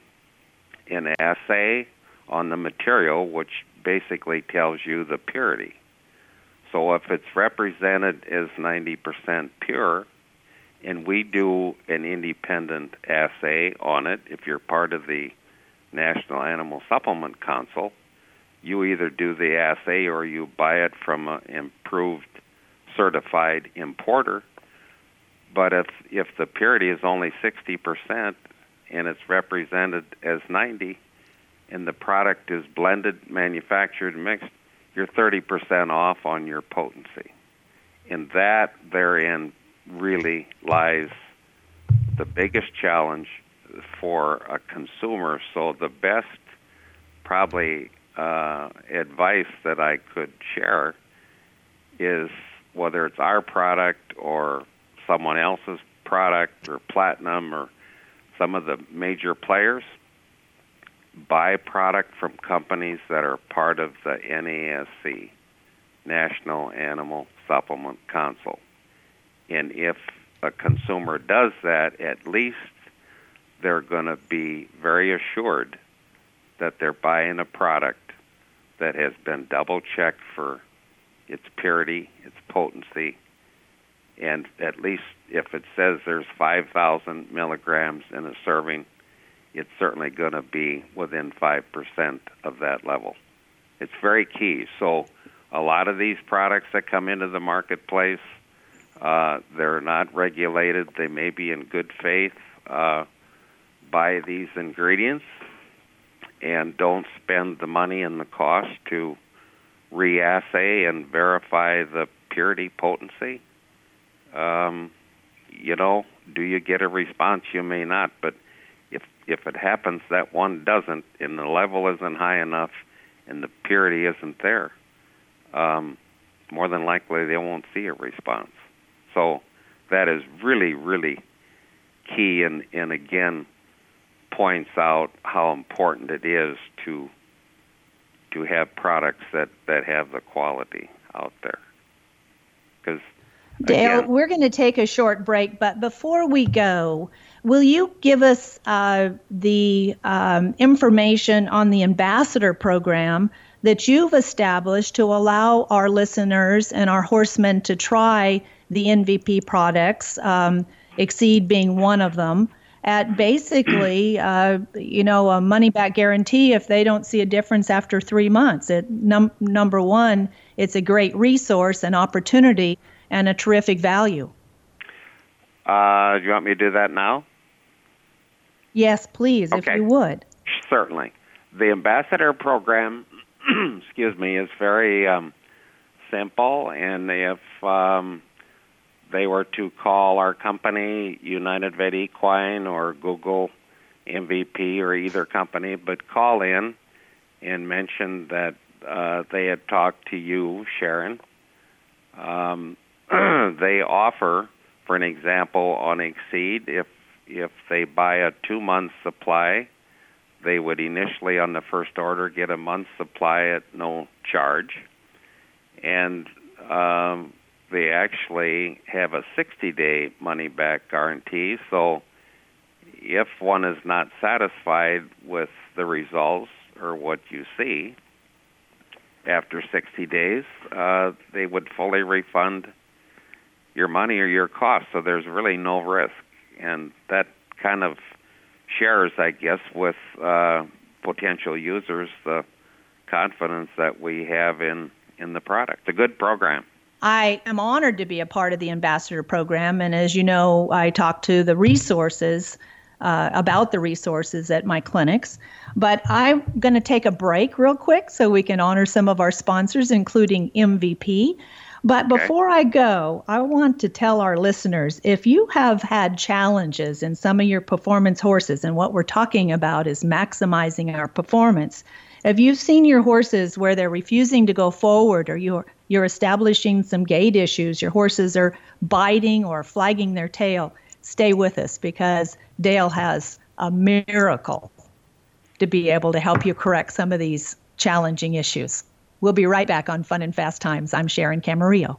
an assay on the material, which basically tells you the purity. So if it's represented as 90% pure, and we do an independent assay on it, if you're part of the National Animal Supplement Council, you either do the assay or you buy it from an improved certified importer. But if if the purity is only 60% and it's represented as 90 and the product is blended, manufactured, mixed, you're 30% off on your potency. And that therein really lies the biggest challenge for a consumer. So the best probably uh, advice that I could share is whether it's our product or someone else's product or platinum or some of the major players, buy product from companies that are part of the NASC, National Animal Supplement Council. And if a consumer does that, at least they're going to be very assured that they're buying a product that has been double checked for its purity, its potency, and at least if it says there's 5,000 milligrams in a serving, it's certainly going to be within 5% of that level. It's very key. So, a lot of these products that come into the marketplace, uh, they're not regulated. They may be in good faith. Uh, buy these ingredients and don't spend the money and the cost to reassay and verify the purity potency. Um, you know, do you get a response? You may not, but if it happens that one doesn't, and the level isn't high enough, and the purity isn't there, um, more than likely they won't see a response. So that is really, really key, and and again, points out how important it is to to have products that that have the quality out there. Because
Dale, we're going to take a short break, but before we go, will you give us uh, the um, information on the ambassador program that you've established to allow our listeners and our horsemen to try the MVP products, um, Exceed being one of them? at basically, uh, you know, a money back guarantee if they don't see a difference after three months. It, num- number one, it's a great resource and opportunity and a terrific value.
uh, do you want me to do that now?
Yes, please,
Okay.
if you would.
Certainly. The ambassador program, excuse me, is very um, simple, and if um, they were to call our company, United Vet Equine, or Google MVP, or either company, but call in and mention that uh, they had talked to you, Sharon. Um, they offer, for an example, on Exceed, if if they buy a two month supply, they would initially on the first order get a month's supply at no charge, and um, they actually have a 60 day money back guarantee. So if one is not satisfied with the results or what you see after 60 days, uh, they would fully refund your money or your cost. So there's really no risk, and that kind of shares, I guess, with uh, potential users the confidence that we have in in the product. A good program.
I am honored to be a part of the ambassador program, and as you know, I talk to the resources uh, about the resources at my clinics. But I'm going to take a break real quick so we can honor some of our sponsors, including MVP. But
Okay.
before I go, I want to tell our listeners if you have had challenges in some of your performance horses, and what we're talking about is maximizing our performance. If you've seen your horses where they're refusing to go forward or you're you're establishing some gait issues, your horses are biting or flagging their tail, stay with us because Dale has a miracle to be able to help you correct some of these challenging issues. We'll be right back on Fun and Fast Times. I'm Sharon Camarillo.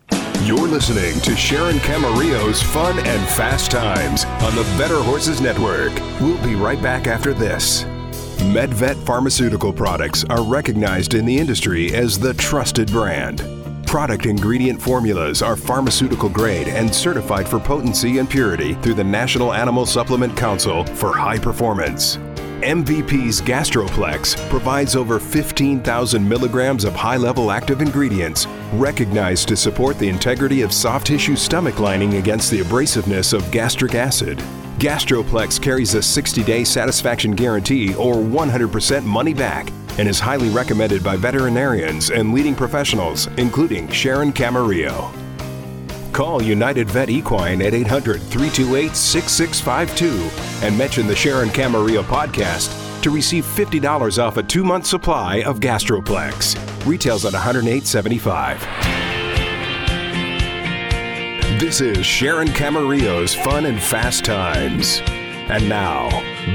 You're listening to Sharon Camarillo's Fun and Fast Times on the Better Horses Network. We'll be right back after this. MedVet pharmaceutical products are recognized in the industry as the trusted brand. Product ingredient formulas are pharmaceutical grade and certified for potency and purity through the National Animal Supplement Council for high performance. MVP's Gastroplex provides over 15,000 milligrams of high level active ingredients recognized to support the integrity of soft tissue stomach lining against the abrasiveness of gastric acid. Gastroplex carries a 60 day satisfaction guarantee or 100% money back and is highly recommended by veterinarians and leading professionals, including Sharon Camarillo. Call United Vet Equine at 800 328 6652 and mention the Sharon Camarillo podcast to receive $50 off a two month supply of Gastroplex. Retails at $108.75. This is Sharon Camarillo's Fun and Fast Times. And now,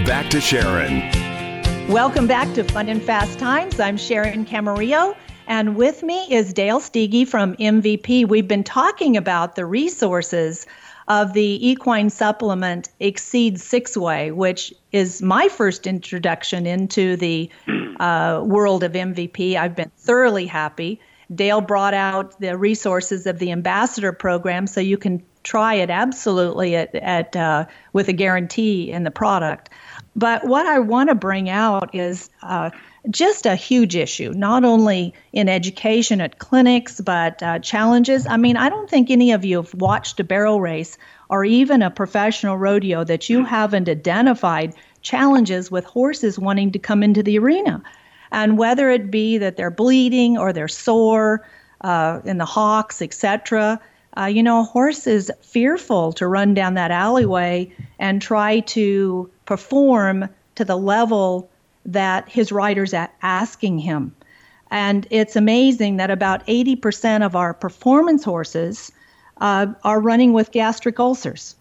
back to Sharon.
Welcome back to Fun and Fast Times. I'm Sharon Camarillo. And with me is Dale Steege from MVP. We've been talking about the resources of the equine supplement Exceed Six Way, which is my first introduction into the uh, world of MVP. I've been thoroughly happy. Dale brought out the resources of the ambassador program, so you can try it absolutely at, at uh, with a guarantee in the product. But what I want to bring out is uh, just a huge issue, not only in education at clinics, but uh, challenges. I mean, I don't think any of you have watched a barrel race or even a professional rodeo that you haven't identified challenges with horses wanting to come into the arena. And whether it be that they're bleeding or they're sore uh, in the hocks, etc., uh, you know, a horse is fearful to run down that alleyway and try to perform to the level that his rider's asking him. And it's amazing that about 80% of our performance horses uh, are running with gastric ulcers.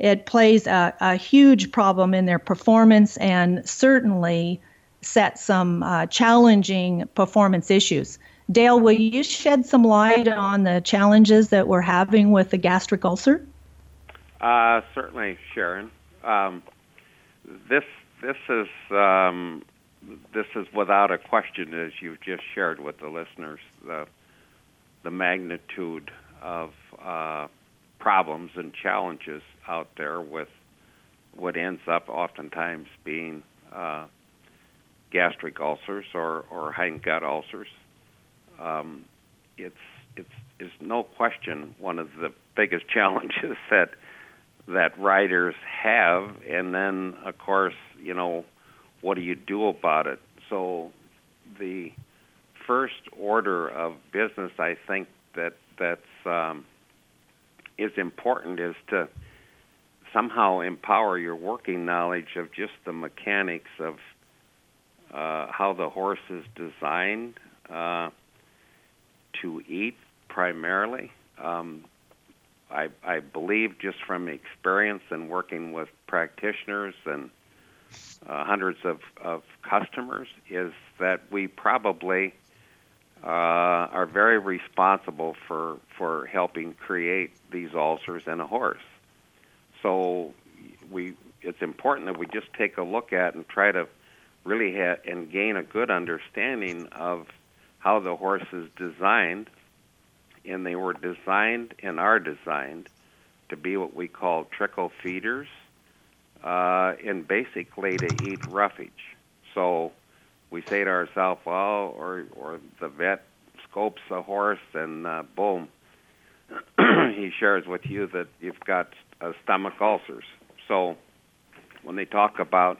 It plays a, a, huge problem in their performance and certainly sets some uh, challenging performance issues. Dale, will you shed some light on the challenges that we're having with the gastric ulcer?
Uh, certainly, Sharon. Um, this this is um, this is without a question, as you've just shared with the listeners, the the magnitude of uh, problems and challenges out there with what ends up oftentimes being uh, gastric ulcers or, or hind gut ulcers. Um, it's it's is no question one of the biggest challenges that that riders have, and then of course you know what do you do about it? So the first order of business, I think that that's um, is important is to somehow empower your working knowledge of just the mechanics of uh, how the horse is designed uh, to eat primarily. Um, I, I believe just from experience and working with practitioners and uh, hundreds of, of customers is that we probably uh, are very responsible for, for helping create these ulcers in a horse. So we, it's important that we just take a look at and try to really ha- and gain a good understanding of how the horse is designed. And they were designed and are designed to be what we call trickle feeders uh, and basically to eat roughage. So we say to ourselves, well, or or the vet scopes a horse and uh, boom, he shares with you that you've got uh, stomach ulcers. So when they talk about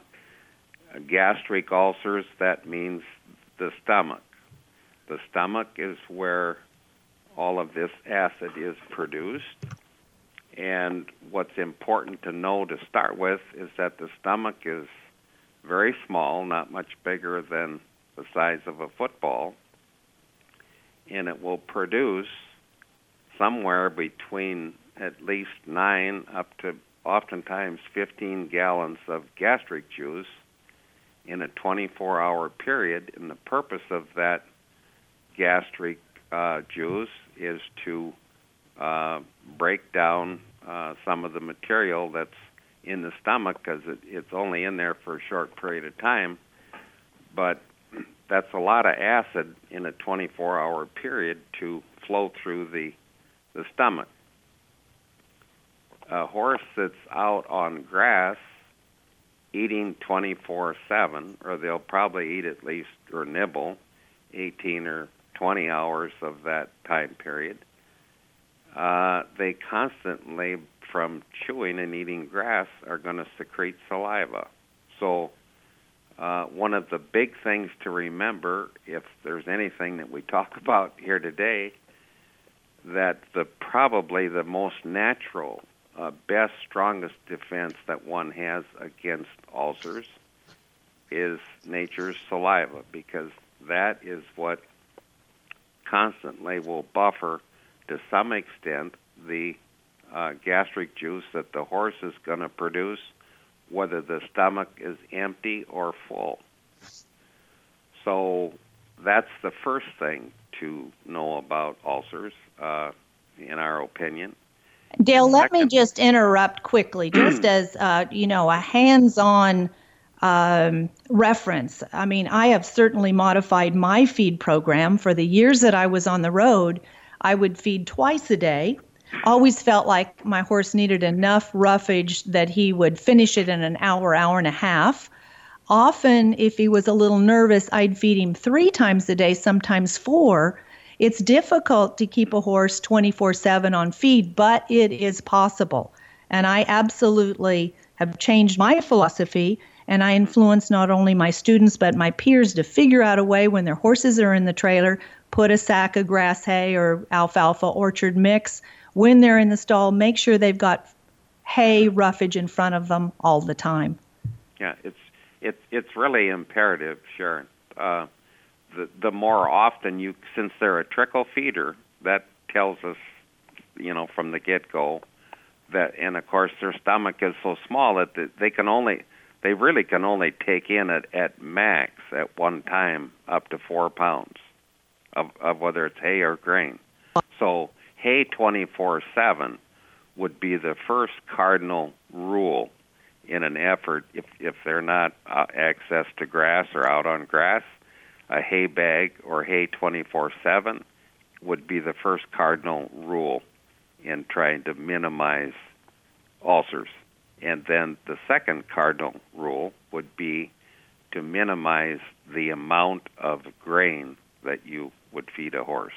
gastric ulcers, that means the stomach. The stomach is where all of this acid is produced and what's important to know to start with is that the stomach is very small, not much bigger than the size of a football, and it will produce somewhere between at least 9 up to oftentimes 15 gallons of gastric juice in a 24 hour period. And the purpose of that gastric uh, juice is to uh, break down uh, some of the material that's in the stomach because it, it's only in there for a short period of time. But that's a lot of acid in a 24 hour period to flow through the, the stomach. A horse that's out on grass eating 24 7, or they'll probably eat at least or nibble 18 or 20 hours of that time period. Uh, they constantly, from chewing and eating grass, are going to secrete saliva. So, uh, one of the big things to remember, if there's anything that we talk about here today, that the probably the most natural, uh, best, strongest defense that one has against ulcers is nature's saliva, because that is what constantly will buffer, to some extent, the uh, gastric juice that the horse is going to produce, whether the stomach is empty or full. So that's the first thing to know about ulcers, uh, in our opinion.
Dale, let me just interrupt quickly, just as uh, you know, a hands-on um, reference. I mean, I have certainly modified my feed program for the years that I was on the road. I would feed twice a day. Always felt like my horse needed enough roughage that he would finish it in an hour, hour and a half. Often, if he was a little nervous, I'd feed him three times a day, sometimes four. It's difficult to keep a horse 24 7 on feed, but it is possible. And I absolutely have changed my philosophy and I influence not only my students but my peers to figure out a way when their horses are in the trailer, put a sack of grass hay or alfalfa orchard mix. When they're in the stall, make sure they've got hay roughage in front of them all the time.
Yeah, it's it's it's really imperative, Sharon. Uh, the the more often you, since they're a trickle feeder, that tells us, you know, from the get go, that and of course their stomach is so small that they can only they really can only take in at at max at one time up to four pounds of of whether it's hay or grain. So hay twenty four seven would be the first cardinal rule in an effort if if they're not uh, access to grass or out on grass a hay bag or hay 24/7 would be the first cardinal rule in trying to minimize ulcers. And then the second cardinal rule would be to minimize the amount of grain that you would feed a horse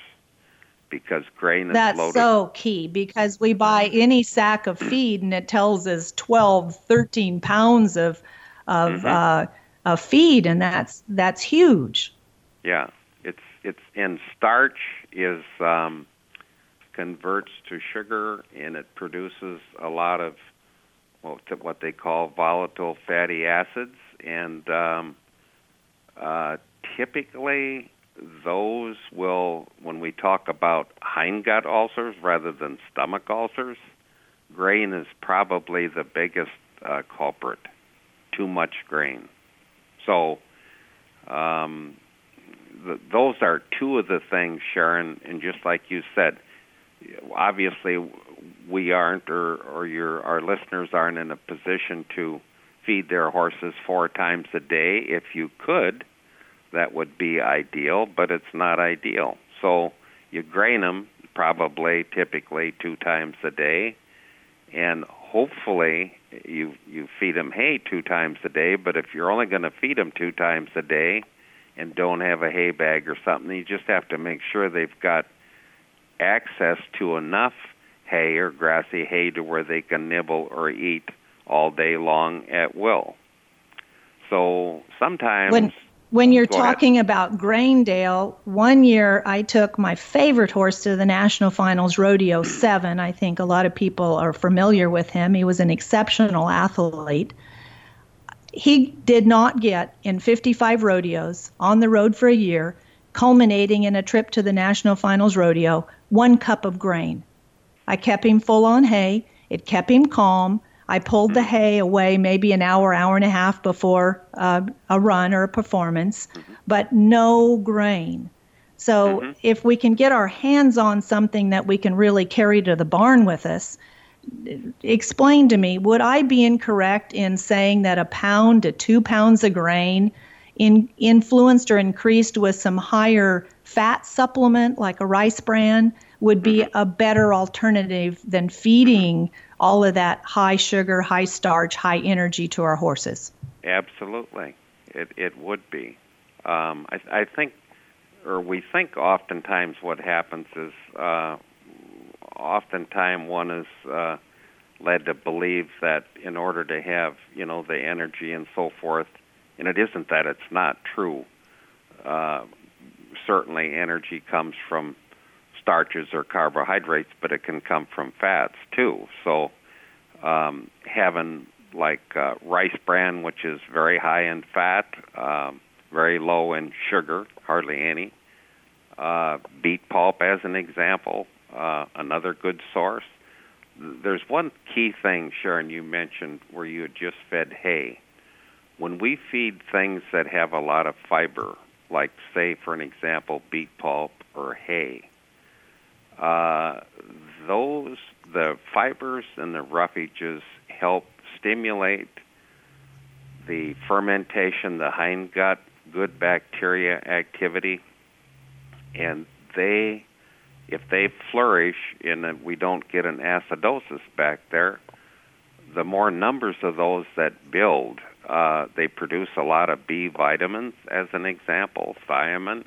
because grain is loaded.
That's
loaded.
so key because we buy any sack of feed and it tells us 12, 13 pounds of of
Mhm.
uh, of feed, and that's that's huge.
Yeah, it's it's and starch is um, converts to sugar and it produces a lot of what they call volatile fatty acids. And um, uh, typically those will when we talk about hindgut ulcers rather than stomach ulcers grain is probably the biggest uh, culprit. Too much grain. So um, th- those are two of the things, Sharon, and just like you said, obviously we aren't, or, or your our listeners aren't in a position to feed their horses four times a day. If you could, that would be ideal, but it's not ideal. So you grain them probably, typically two times a day, and hopefully you you feed them hay two times a day. But if you're only going to feed them two times a day, and don't have a hay bag or something. You just have to make sure they've got access to enough hay or grassy hay to where they can nibble or eat all day long at will. So sometimes
When when you're
Go ahead.
talking about grain Dale, one year I took my favorite horse to the national finals, Rodeo 7. I think a lot of people are familiar with him. He was an exceptional athlete. He did not get in 55 rodeos on the road for a year, culminating in a trip to the national finals rodeo, one cup of grain. I kept him full on hay. It kept him calm. I pulled the mm-hmm. hay away maybe an hour, hour and a half before uh, a run or a performance, mm-hmm. but no grain. So mm-hmm. if we can get our hands on something that we can really carry to the barn with us, explain to me, would I be incorrect in saying that a pound to two pounds of grain in, influenced or increased with some higher fat supplement like a rice bran would be a better alternative than feeding all of that high sugar, high starch, high energy to our horses.
Absolutely, it it would be. Um, I, I think, or we think, oftentimes what happens is, uh, oftentimes one is uh, led to believe that in order to have, you know, the energy and so forth, and it isn't that it's not true. Uh, certainly, energy comes from starches or carbohydrates, but it can come from fats too. So, um, having like uh, rice bran, which is very high in fat, um, very low in sugar, hardly any. Uh, beet pulp, as an example, uh, another good source. There's one key thing, Sharon, you mentioned where you had just fed hay. When we feed things that have a lot of fiber, like, say, for an example, beet pulp or hay, uh, those the fibers and the roughages help stimulate the fermentation, the hindgut, good bacteria activity, and they, if they flourish and we don't get an acidosis back there, the more numbers of those that build, uh, they produce a lot of B vitamins, as an example, thiamine,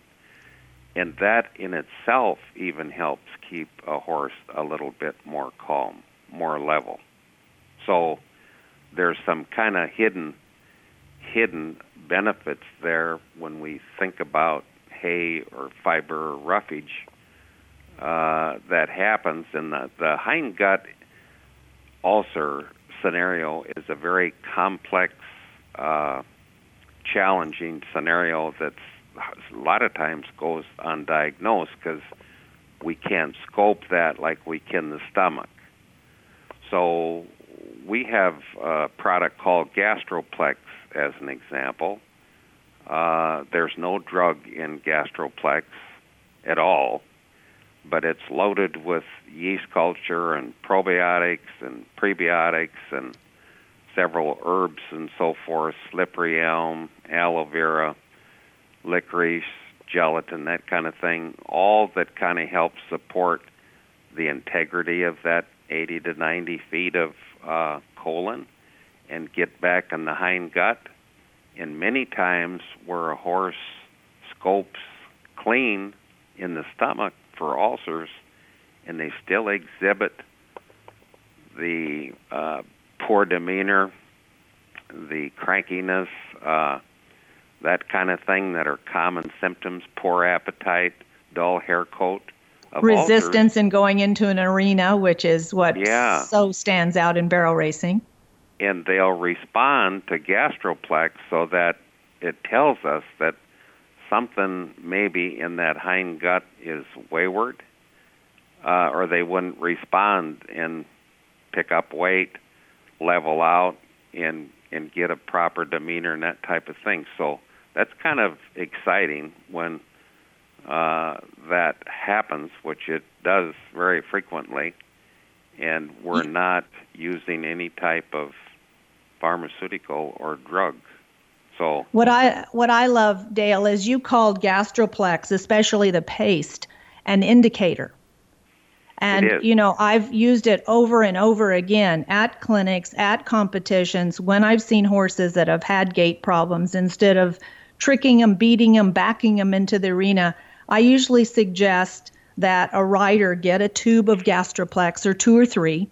and that in itself even helps keep a horse a little bit more calm, more level. So there's some kind of hidden hidden benefits there when we think about hay or fiber or roughage uh, that happens. And the, the hindgut ulcer scenario is a very complex, uh, challenging scenario that's a lot of times goes undiagnosed because we can't scope that like we can the stomach. So we have a product called Gastroplex as an example. Uh, there's no drug in Gastroplex at all, but it's loaded with yeast culture and probiotics and prebiotics and several herbs and so forth, slippery elm, aloe vera, licorice, gelatin, that kind of thing, all that kind of helps support the integrity of that 80 to 90 feet of uh, colon and get back in the hind gut. And many times where a horse scopes clean in the stomach for ulcers and they still exhibit the uh, poor demeanor, the crankiness, uh, that kind of thing that are common symptoms poor appetite, dull hair coat.
Resistance in going into an arena, which is what
Yeah.
so stands out in barrel racing.
and they'll respond to gastroplex so that it tells us that something maybe in that hind gut is wayward, uh, or they wouldn't respond and pick up weight, level out, and and get a proper demeanor and that type of thing. So that's kind of exciting when uh, that happens, which it does very frequently, and we're not using any type of pharmaceutical or drug. So
What I what I love, Dale, is you called Gastroplex, especially the paste, an indicator. And you know, I've used it over and over again at clinics, at competitions, when I've seen horses that have had gait problems. Instead of tricking them, beating them, backing them into the arena, I usually suggest that a rider get a tube of Gastroplex or two or three.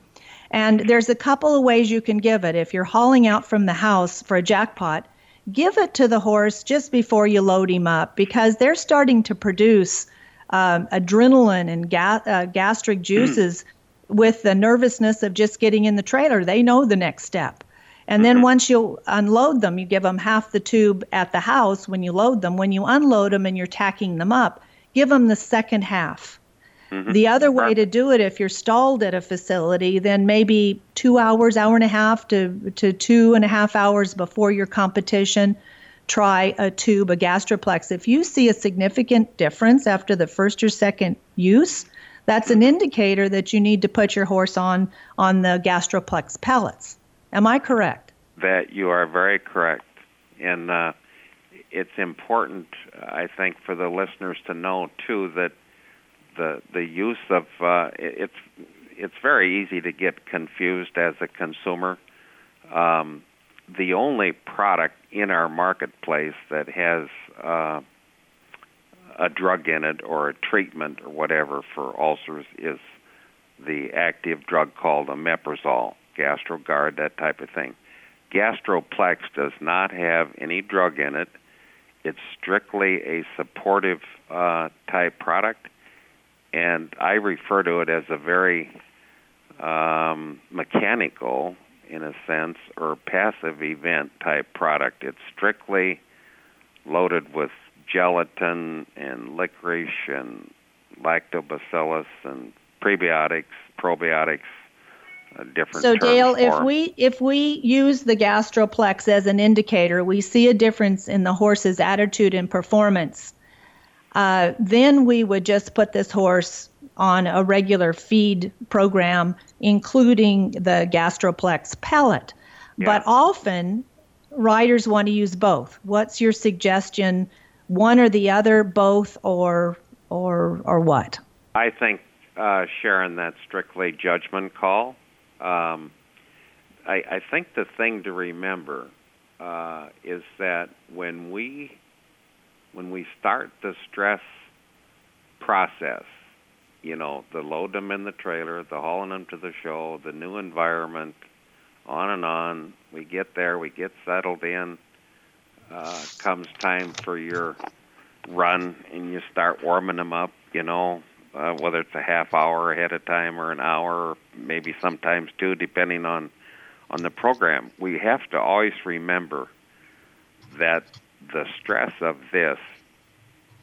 And there's a couple of ways you can give it. If you're hauling out from the house for a jackpot, give it to the horse just before you load him up because they're starting to produce um, adrenaline and ga- uh, gastric juices with the nervousness of just getting in the trailer. They know the next step. And then once you unload them, you give them half the tube at the house when you load them. When you unload them and you're tacking them up, give them the second half. The other way to do it, if you're stalled at a facility, then maybe two hours, hour and a half to, to two and a half hours before your competition, try a tube, a gastroplex. If you see a significant difference after the first or second use, that's an indicator that you need to put your horse on on the gastroplex pellets. Am I correct?
that you are very correct, and uh, it's important, I think, for the listeners to know too that the the use of uh, it's it's very easy to get confused as a consumer. Um, the only product in our marketplace that has uh, a drug in it or a treatment or whatever for ulcers is the active drug called omeprazole, GastroGard, that type of thing. Gastroplex does not have any drug in it. It's strictly a supportive uh, type product, and I refer to it as a very um, mechanical, in a sense, or passive event type product. It's strictly loaded with gelatin and licorice and lactobacillus and prebiotics, probiotics, uh, different.
So Dale, if we if we use the gastroplex as an indicator, we see a difference in the horse's attitude and performance. Uh, then we would just put this horse on a regular feed program, including the gastroplex pellet. But often, riders want to use both. What's your suggestion? One or the other, both, or or or what?
I think, uh, Sharon, that's strictly judgment call. Um, I, I think the thing to remember uh, is that when we when we start the stress process, you know, the load them in the trailer, the hauling them to the show, the new environment, on and on. We get there, we get settled in. Uh, comes time for your run, and you start warming them up. You know, uh, whether it's a half hour ahead of time or an hour, or maybe sometimes two, depending on on the program. We have to always remember that the stress of this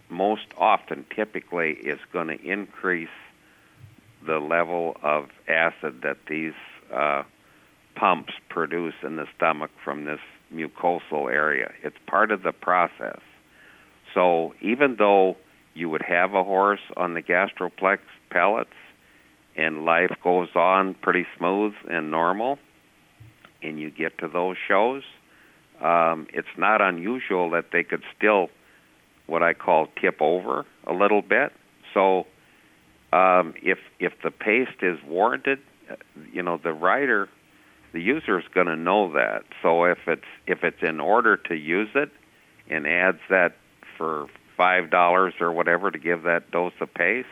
most often typically is going to increase the level of acid that these uh, pumps produce in the stomach from this mucosal area. It's part of the process. So even though you would have a horse on the gastroplex pellets and life goes on pretty smooth and normal, and you get to those shows, um, it's not unusual that they could still what I call tip over a little bit. So um, if if the paste is warranted, uh, you know the writer, the user is going to know that. So if it's if it's in order to use it, and adds that for five dollars or whatever to give that dose of paste,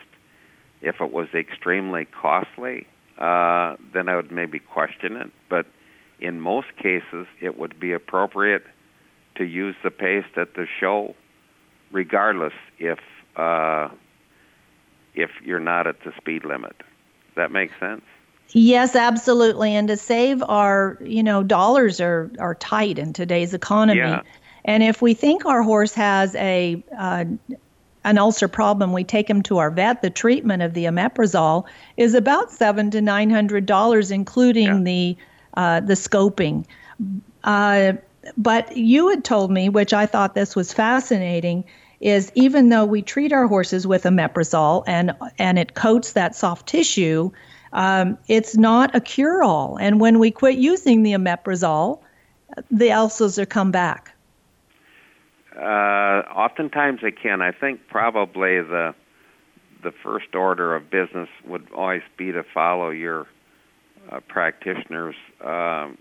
if it was extremely costly, uh, then I would maybe question it. But in most cases, it would be appropriate to use the paste at the show, regardless if uh, if you're not at the speed limit. Does that make sense?
Yes, absolutely. And to save our, you know, dollars are are tight in today's economy.
Yeah.
And if we think our horse has a uh, an ulcer problem, we take him to our vet. The treatment of the omeprazole is about seven to nine hundred dollars, including
Yeah.
the uh, the scoping. Uh, but you had told me, which I thought this was fascinating, is even though we treat our horses with omeprazole and and it coats that soft tissue, um, it's not a cure-all. And when we quit using the omeprazole, the ulcers are come back.
Uh, oftentimes they can. I think probably the the first order of business would always be to follow your uh, practitioner's um,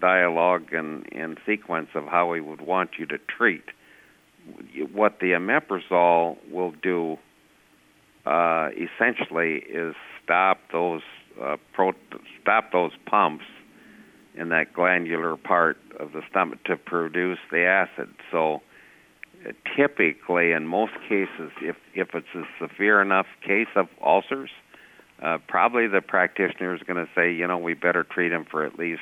dialogue and, and sequence of how he would want you to treat. What the omeprazole will do uh, essentially is stop those uh, pro- stop those pumps in that glandular part of the stomach to produce the acid. So uh, typically, in most cases, if if it's a severe enough case of ulcers, uh, probably the practitioner is going to say, you know, we better treat him for at least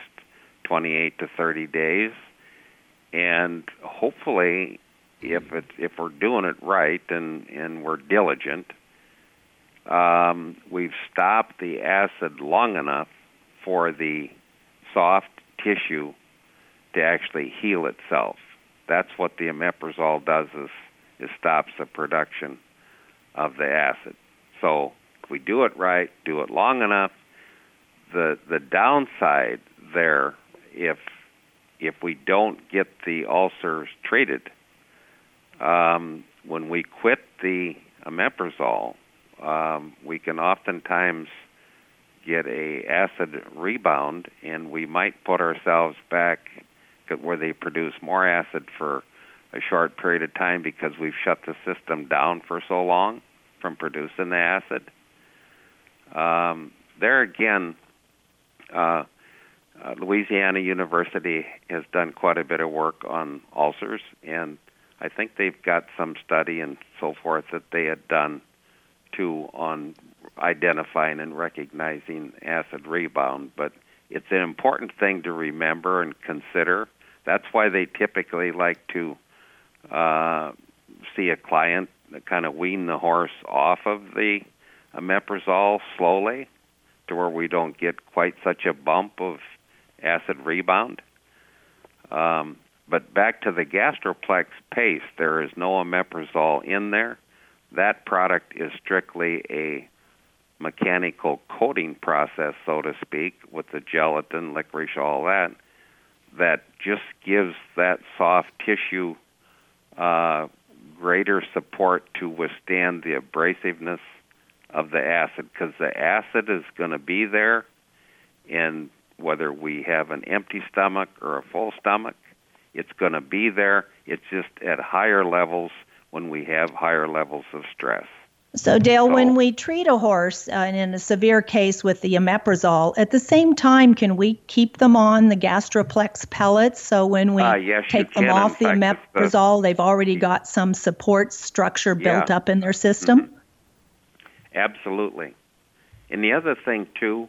28 to 30 days, and hopefully, if it's if we're doing it right and and we're diligent, um, we've stopped the acid long enough for the soft tissue to actually heal itself. That's what the omeprazole does is is stops the production of the acid. So if we do it right, do it long enough, the the downside there if if we don't get the ulcers treated um, when we quit the omeprazole, um, we can oftentimes get a acid rebound, and we might put ourselves back where they produce more acid for a short period of time because we've shut the system down for so long from producing the acid. Um, there again, uh, uh, Louisiana University has done quite a bit of work on ulcers, and I think they've got some study and so forth that they had done too on identifying and recognizing acid rebound. But it's an important thing to remember and consider. That's why they typically like to uh, see a client kind of wean the horse off of the omeprazole slowly to where we don't get quite such a bump of acid rebound. Um, but back to the Gastroplex paste, there is no omeprazole in there. That product is strictly a mechanical coating process, so to speak, with the gelatin, licorice, all that, that just gives that soft tissue uh, greater support to withstand the abrasiveness of the acid because the acid is going to be there, and whether we have an empty stomach or a full stomach, it's going to be there. It's just at higher levels when we have higher levels of stress.
So, Dale, so, when we treat a horse uh, in a severe case with the omeprazole, at the same time, can we keep them on the gastroplex pellets? So when we
uh, yes,
take them off the omeprazole, the, they've already got some support structure built up in their system?
Mm-hmm. Absolutely. And the other thing, too,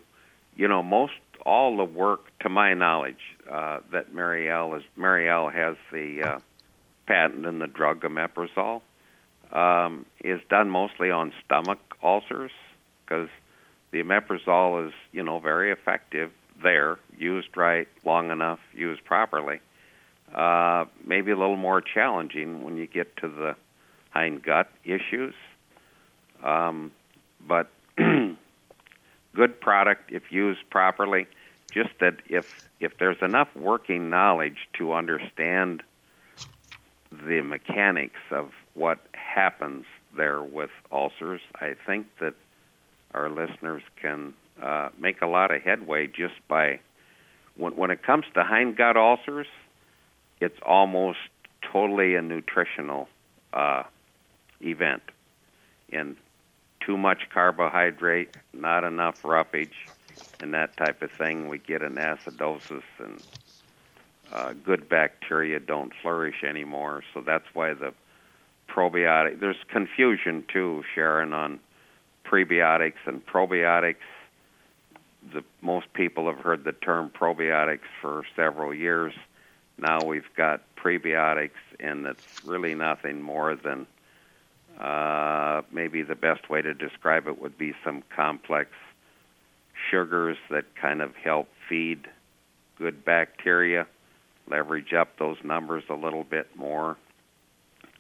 you know, most all the work, to my knowledge, uh, that Merial is Merial has the uh, patent in the drug omeprazole um, is done mostly on stomach ulcers because the omeprazole is, you know, very effective there, used right, long enough, used properly. Uh, maybe a little more challenging when you get to the hind gut issues. Um, but good product if used properly. Just that if if there's enough working knowledge to understand the mechanics of what happens there with ulcers, I think that our listeners can uh, make a lot of headway just by when when it comes to hindgut ulcers, it's almost totally a nutritional uh, event. And too much carbohydrate, not enough roughage, and that type of thing, we get an acidosis and uh, good bacteria don't flourish anymore. So that's why the probiotic. There's confusion too, Sharon, on prebiotics and probiotics. The most people have heard the term probiotics for several years. Now we've got prebiotics, and it's really nothing more than uh, maybe the best way to describe it would be some complex sugars that kind of help feed good bacteria, leverage up those numbers a little bit more.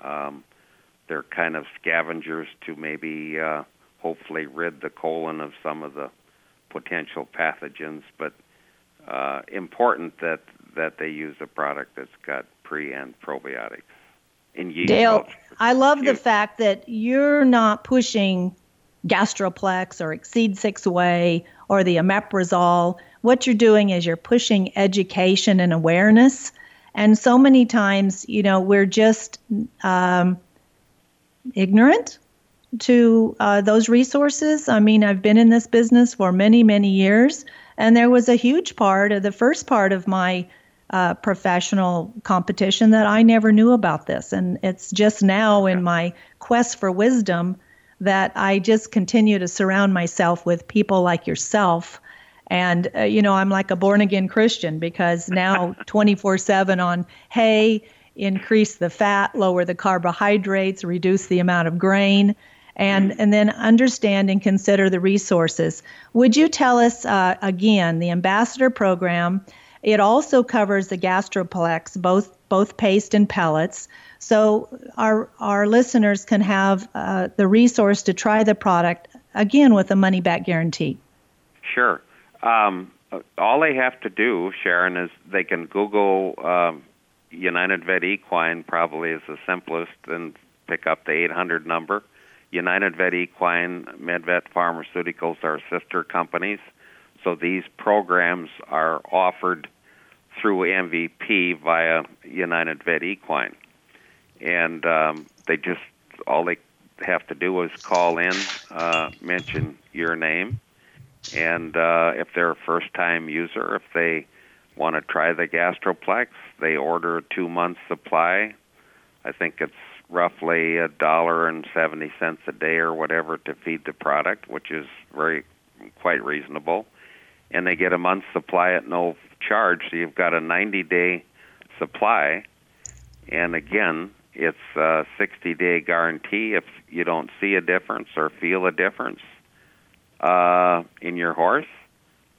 Um, they're kind of scavengers to maybe uh, hopefully rid the colon of some of the potential pathogens, but uh, important that that they use a product that's got pre and probiotics in yeast
Dale,
culture.
I love the fact that you're not pushing Gastroplex or Exceed Six Way or the omeprazole. What you're doing is you're pushing education and awareness. And so many times, you know, we're just um, ignorant to uh, those resources. I mean, I've been in this business for many, many years, and there was a huge part of the first part of my uh, professional competition that I never knew about this. And it's just now in my quest for wisdom that I just continue to surround myself with people like yourself. And, uh, you know, I'm like a born again Christian because now 24 7 on, hey, increase the fat, lower the carbohydrates, reduce the amount of grain. And, and then understand and consider the resources. Would you tell us uh, again the ambassador program it also covers the gastroplex, both both paste and pellets. So our our listeners can have uh, the resource to try the product again with a money back guarantee.
Sure. Um, all they have to do, Sharon, is they can Google um, United Vet Equine probably is the simplest, and pick up the 800 number. United Vet Equine, MedVet Pharmaceuticals are sister companies, so these programs are offered through MVP via United Vet Equine, and um, they just all they have to do is call in, uh, mention your name, and uh, if they're a first-time user, if they want to try the Gastroplex, they order a two-month supply. I think it's roughly a dollar and seventy cents a day or whatever to feed the product, which is very quite reasonable. And they get a month's supply at no charge, so you've got a 90 day supply. And again, it's a 60 day guarantee. If you don't see a difference or feel a difference uh, in your horse,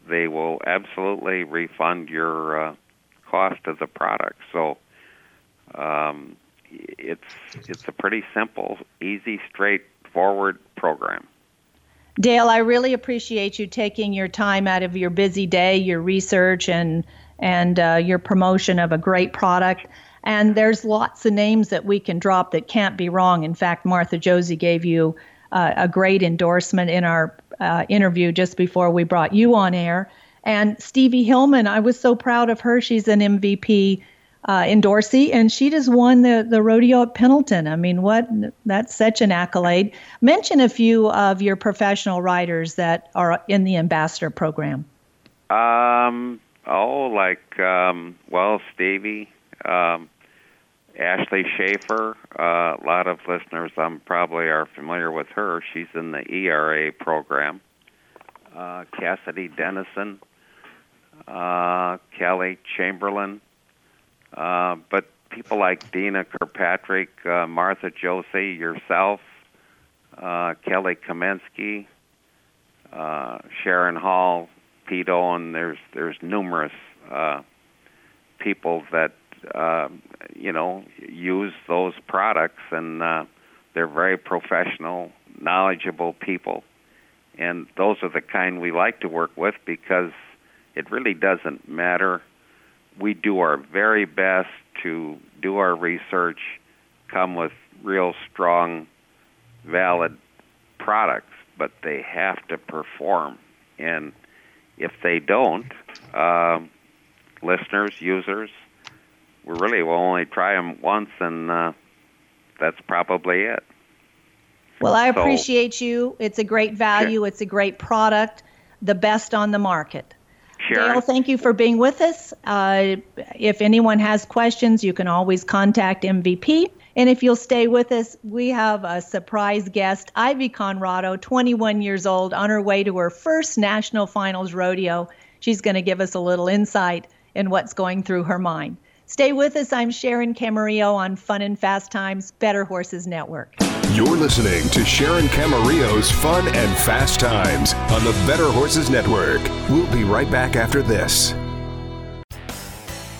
they will absolutely refund your uh, cost of the product. So um, it's it's a pretty simple, easy, straightforward program.
Dale, I really appreciate you taking your time out of your busy day, your research, and and uh, your promotion of a great product. And there's lots of names that we can drop that can't be wrong. In fact, Martha Josey gave you uh, a great endorsement in our uh, interview just before we brought you on air. And Stevi Hillman, I was so proud of her. She's an MVP uh, in Dorsey, and she just won the, the rodeo at Pendleton. I mean, what? That's such an accolade. Mention a few of your professional riders that are in the ambassador program.
Um, oh, like um, well, Stevi, um, Ashley Schaefer. Uh, a lot of listeners, um, probably are familiar with her. She's in the ERA program. Uh, Cassidy Dennison, uh, Kelly Chamberlain. Uh, but people like Dina Kirkpatrick, uh, Martha Josey, yourself, uh, Kelly Kaminski, uh, Sharon Hall, Pete Owen. There's there's numerous uh, people that uh, you know use those products, and uh, they're very professional, knowledgeable people, and those are the kind we like to work with because it really doesn't matter we do our very best to do our research, come with real strong, valid products, but they have to perform. And if they don't, uh, listeners, users, we really will only try them once, and uh, that's probably it.
Well, I appreciate so, you. It's a great value. It's a great product, the best on the market.
Sharon.
Dale, thank you for being with us. Uh, if anyone has questions, you can always contact MVP. And if you'll stay with us, we have a surprise guest, Ivy Conrado, 21 years old, on her way to her first national finals rodeo. She's going to give us a little insight in what's going through her mind. Stay with us. I'm Sharon Camarillo on Fun and Fast Times, Better Horses Network.
You're listening to Sharon Camarillo's Fun and Fast Times on the Better Horses Network. We'll be right back after this.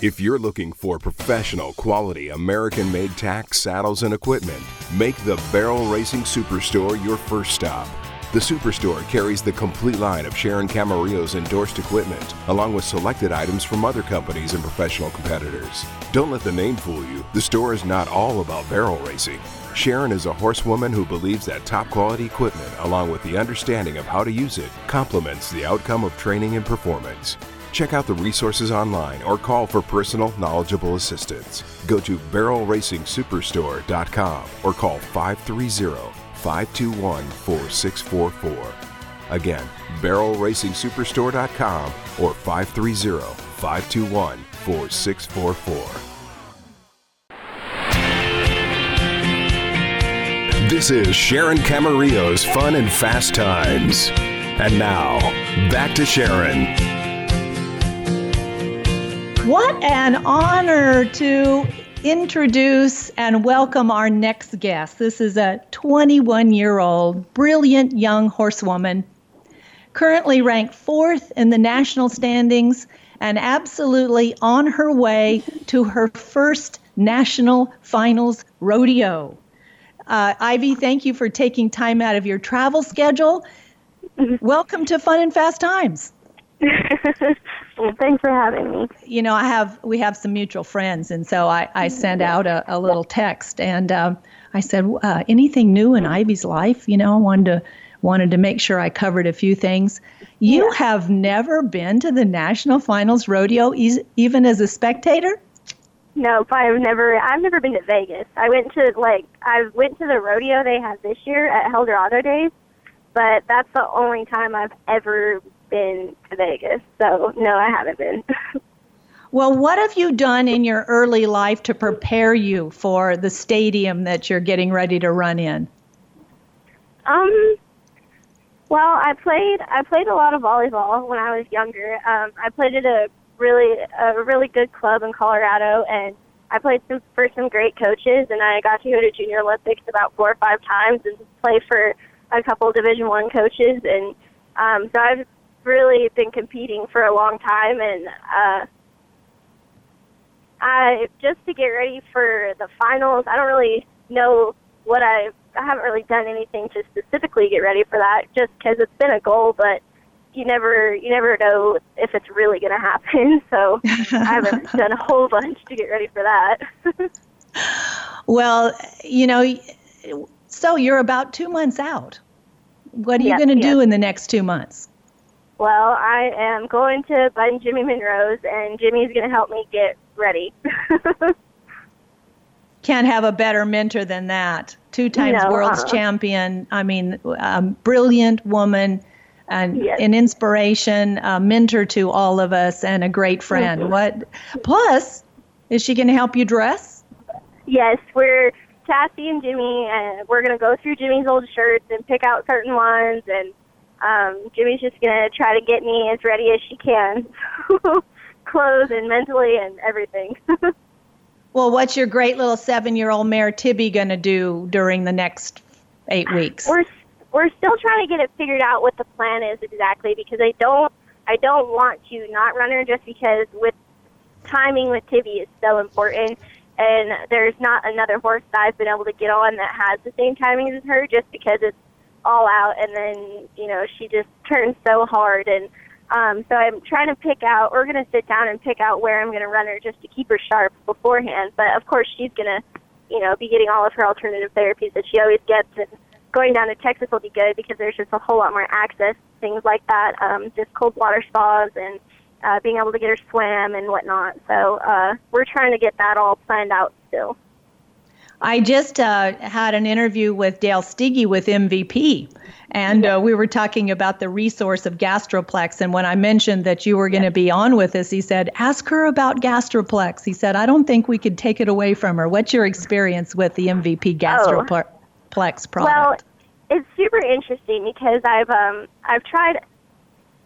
If you're looking for professional quality American made tack, saddles, and equipment, make the Barrel Racing Superstore your first stop. The Superstore carries the complete line of Sharon Camarillo's endorsed equipment, along with selected items from other companies and professional competitors. Don't let the name fool you. The store is not all about barrel racing. Sharon is a horsewoman who believes that top quality equipment, along with the understanding of how to use it, complements the outcome of training and performance. Check out the resources online or call for personal, knowledgeable assistance. Go to barrelracingsuperstore.com or call 530 521 4644. Again, barrelracingsuperstore.com or 530 521 4644. This is Sharon Camarillo's Fun and Fast Times. And now, back to Sharon.
What an honor to introduce and welcome our next guest. This is a 21 year old, brilliant young horsewoman, currently ranked fourth in the national standings and absolutely on her way to her first national finals rodeo. Uh, Ivy, thank you for taking time out of your travel schedule. Welcome to Fun and Fast Times.
Well, thanks for having me.
you know, I have we have some mutual friends, and so I, I sent out a, a little text, and um, I said, uh, anything new in Ivy's life? You know, I wanted to wanted to make sure I covered a few things. You have never been to the national finals rodeo, e- even as a spectator.
No, I've never. I've never been to Vegas. I went to like I went to the rodeo they had this year at Helldorado Days, but that's the only time I've ever been to Vegas. So no, I haven't been.
Well, what have you done in your early life to prepare you for the stadium that you're getting ready to run in?
um, well, I played. I played a lot of volleyball when I was younger. Um, I played at a really a really good club in Colorado, and I played some, for some great coaches. And I got to go to Junior Olympics about four or five times and play for a couple Division One coaches. And um, so I've really been competing for a long time, and uh, I just to get ready for the finals. I don't really know what I. I haven't really done anything to specifically get ready for that, just because it's been a goal, but you never you never know if it's really going to happen. So I haven't done a whole bunch to get ready for that.
Well, you know, so you're about two months out. What are you going to do in the next two months?
Well, I am going to Bud Jimmie Munroe's, and Jimmie's going to help me get ready.
Can't have a better mentor than that. Two times
No,
world's
uh-uh.
champion. I mean, um, brilliant woman, and
Yes.
an inspiration, a mentor to all of us, and a great friend.
Mm-hmm.
What? Plus, is she going to help you dress?
yes, we're Cassie and Jimmy, and we're going to go through Jimmie's old shirts and pick out certain ones, and um, Jimmie's just going to try to get me as ready as she can, clothes and mentally and everything.
Well, what's your great little seven-year-old mare Tibby going to do during the next eight weeks?
we're we're still trying to get it figured out what the plan is exactly because I don't I don't want to not run her just because with timing with Tibby is so important and there's not another horse that I've been able to get on that has the same timing as her just because it's all out and then you know she just turns so hard and um so I'm trying to pick out we're to sit down and pick out where I'm to run her just to keep her sharp beforehand but of course she's to you know be getting all of her alternative therapies that she always gets and going down to Texas will be good because there's just a whole lot more access things like that um just cold water spas and uh being able to get her swam and whatnot so uh we're trying to get that all planned out still
I just uh, had an interview with Dale Steege with MVP, and uh, we were talking about the resource of Gastroplex. And when I mentioned that you were going to be on with us, he said, "Ask her about Gastroplex." He said, "I don't think we could take it away from her." What's your experience with the MVP Gastroplex product?
Well, it's super interesting because I've um I've tried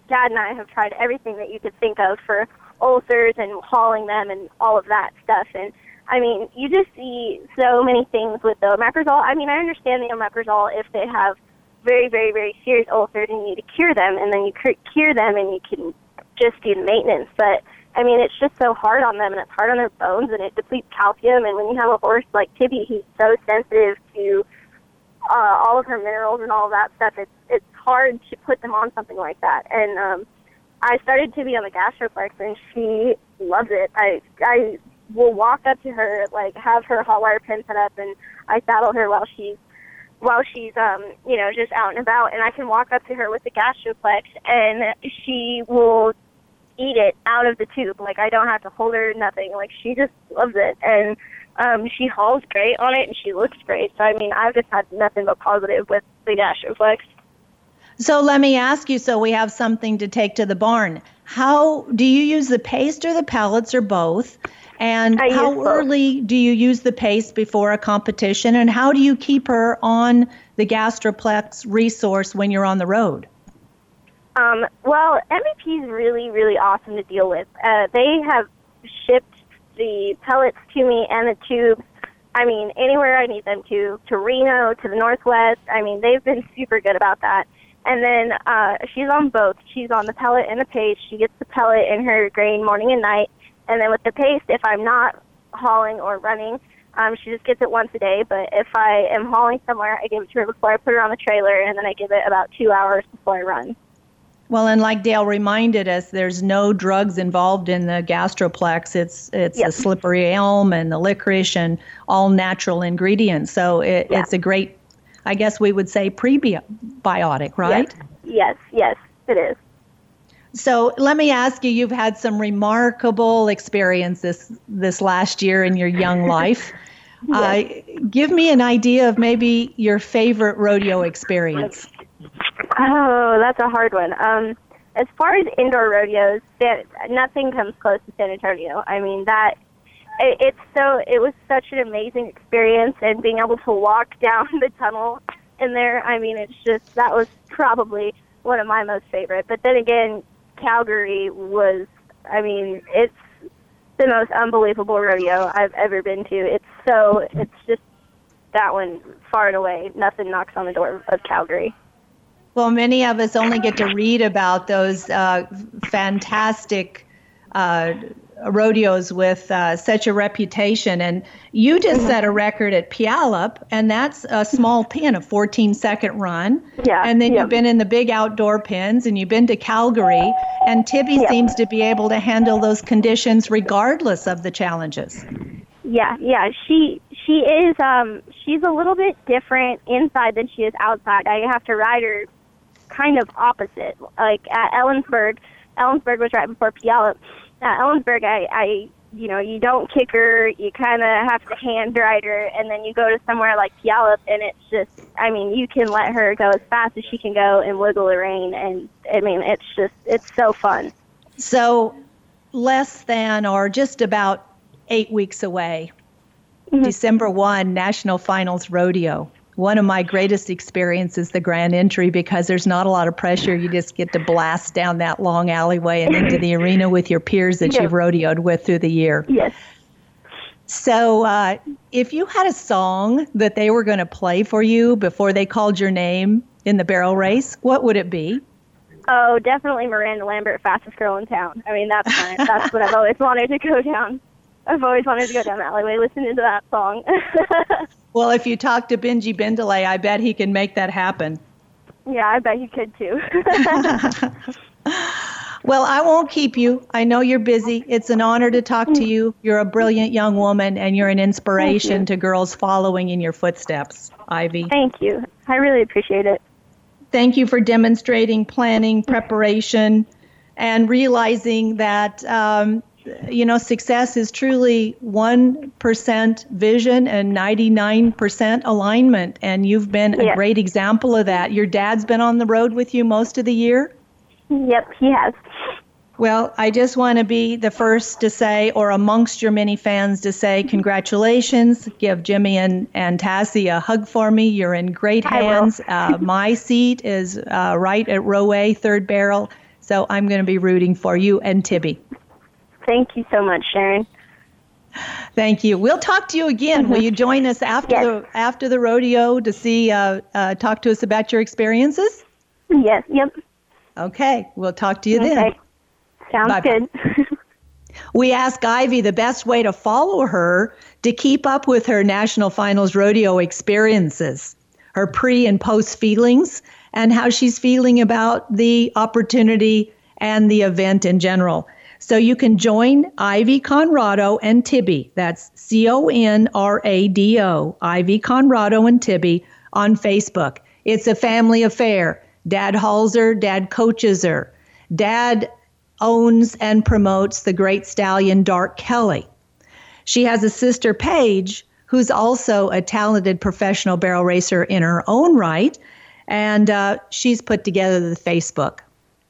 Dad and I have tried everything that you could think of for ulcers and hauling them and all of that stuff and I mean, you just see so many things with the omeprazole. I mean, I understand the omeprazole if they have very, very, very serious ulcers and you need to cure them, and then you cur- cure them and you can just do maintenance. But I mean, it's just so hard on them, and it's hard on their bones, and it depletes calcium. And when you have a horse like Tibby, he's so sensitive to uh, all of her minerals and all of that stuff, it's it's hard to put them on something like that. And um, I started Tibby on the Gastroplex, and she loves it. I I will walk up to her, like have her hot wire pin set up, and I saddle her while she's while she's um you know just out and about, and I can walk up to her with the Gastroplex, and she will eat it out of the tube. Like I don't have to hold her, nothing. Like she just loves it, and um she hauls great on it, and she looks great. So I mean, I've just had nothing but positive with the Gastroplex.
So let me ask you so we have something to take to the barn. How do you use the paste or the pellets or both? And
I
how
both.
early do you use the paste before a competition? And how do you keep her on the Gastroplex resource when you're on the road?
Um, well, MVP is really, really awesome to deal with. Uh, they have shipped the pellets to me and the tubes. I mean, anywhere I need them to, to Reno, to the Northwest. I mean, they've been super good about that. And then uh, she's on both. She's on the pellet and the paste. She gets the pellet in her grain morning and night. And then with the paste, if I'm not hauling or running, um, she just gets it once a day. But if I am hauling somewhere, I give it to her before I put her on the trailer, and then I give it about two hours before I run.
Well, and like Dale reminded us, there's no drugs involved in the gastroplex. It's it's
Yep.
a slippery elm and the licorice and all natural ingredients. So it,
Yeah.
it's a great, I guess we would say prebiotic, right?
Yes, yes, it is.
So let me ask you: You've had some remarkable experience this this last year in your young life. uh, give me an idea of maybe your favorite rodeo experience.
Oh, that's a hard one. Um, as far as indoor rodeos, nothing comes close to San Antonio. I mean that it, it's so it was such an amazing experience, and being able to walk down the tunnel in there. I mean, it's just that was probably one of my most favorite. But then again, Calgary was. I mean, it's the most unbelievable rodeo I've ever been to. It's so it's just that one far and away. Nothing knocks on the door of Calgary.
Well, many of us only get to read about those uh, fantastic uh, rodeos with uh, such a reputation. And you just set a record at Puyallup, and that's a small pin, a 14 second run.
Yeah,
And then
yeah.
you've been in the big outdoor pins, and you've been to Calgary. And Tibby
Yeah.
seems to be able to handle those conditions regardless of the challenges.
Yeah, yeah. She she is um she's a little bit different inside than she is outside. I have to ride her kind of opposite. Like at Ellensburg, Ellensburg was right before Puyallup. At Ellensburg, I I you know you don't kick her. You kind of have to hand ride her, and then you go to somewhere like Puyallup, and it's just I mean you can let her go as fast as she can go and wiggle the rein, and I mean it's just it's so fun.
So, less than or just about eight weeks away, mm-hmm. December 1, National Finals Rodeo. One of my greatest experiences, the grand entry, because there's not a lot of pressure. You just get to blast down that long alleyway and into the arena with your peers that
Yeah.
you've rodeoed with through the year.
Yes.
So, uh, if you had a song that they were going to play for you before they called your name in the barrel race, what would it be?
Oh, definitely Miranda Lambert, fastest girl in town. I mean, that's my, that's what I've always wanted to go down. I've always wanted to go down the alleyway listening to that song.
Well, if you talk to Benje Bendele, I bet he can make that happen.
yeah, I bet he could too.
Well, I won't keep you. I know you're busy. It's an honor to talk to you. You're a brilliant young woman, and you're an inspiration to girls following in your footsteps, Ivy.
Thank you. I really appreciate it.
Thank you for demonstrating planning, preparation, and realizing that, um, you know, success is truly 1% vision and 99% alignment. And you've been a great example of that. Your dad's been on the road with you most of the year?
Yep, he has.
Well, I just want to be the first to say, or amongst your many fans to say, congratulations. Give Jimmie and, and Tassie a hug for me. You're in great hands. Uh, my seat is uh, right at row A, third barrel. So I'm going to be rooting for you and Tibby.
Thank you so much, Sharon.
Thank you. We'll talk to you again. Will you join us after
Yes.
the after the rodeo to see uh, uh, talk to us about your experiences?
Yes, yep.
Okay, we'll talk to you then.
Sounds
Bye-bye.
good.
We ask Ivy the best way to follow her to keep up with her national finals rodeo experiences, her pre and post feelings, and how she's feeling about the opportunity and the event in general. So you can join Ivy Conrado and Tibby. That's C O N R A D O, Ivy Conrado and Tibby on Facebook. It's a family affair. Dad hauls her, dad coaches her. Dad owns and promotes the great stallion Dark Kelly. She has a sister, Paige, who's also a talented professional barrel racer in her own right, and uh, she's put together the Facebook.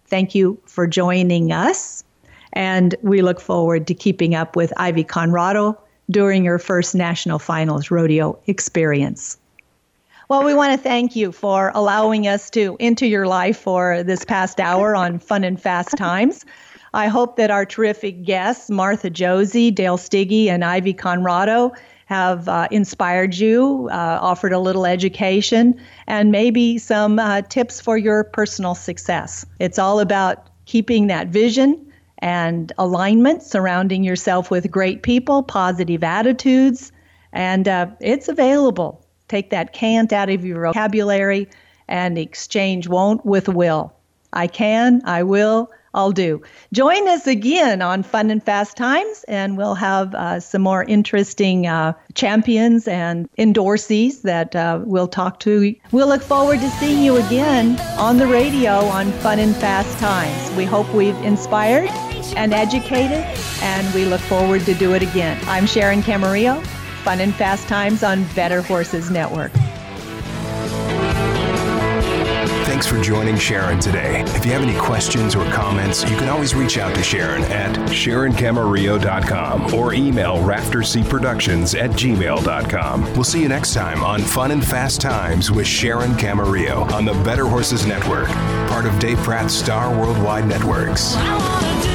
Thank you for joining us, and we look forward to keeping up with Ivy Conrado during your first national finals rodeo experience. Well, we want to thank you for allowing us to into your life for this past hour on Fun and Fast Times. I hope that our terrific guests, Martha Josey, Dale Steege, and Ivy Conrado, have uh, inspired you, uh, offered a little education, and maybe some uh, tips for your personal success. It's all about keeping that vision and alignment, surrounding yourself with great people, positive attitudes, and uh, it's available. Take that can't out of your vocabulary and exchange won't with will. I can, I will, I'll do. Join us again on Fun and Fast Times, and we'll have uh, some more interesting uh, champions and endorsees that uh, we'll talk to. We'll look forward to seeing you again on the radio on Fun and Fast Times. We hope we've inspired and educated, and we look forward to do it again. I'm Sharon Camarillo, Fun and Fast Times on Better Horses Network.
Thanks for joining Sharon today. If you have any questions or comments, you can always reach out to Sharon at SharonCamarillo.com or email RafterCProductions at gmail.com. We'll see you next time on Fun and Fast Times with Sharon Camarillo on the Better Horses Network, part of Dave Pratt's Star Worldwide Networks.
I wanna do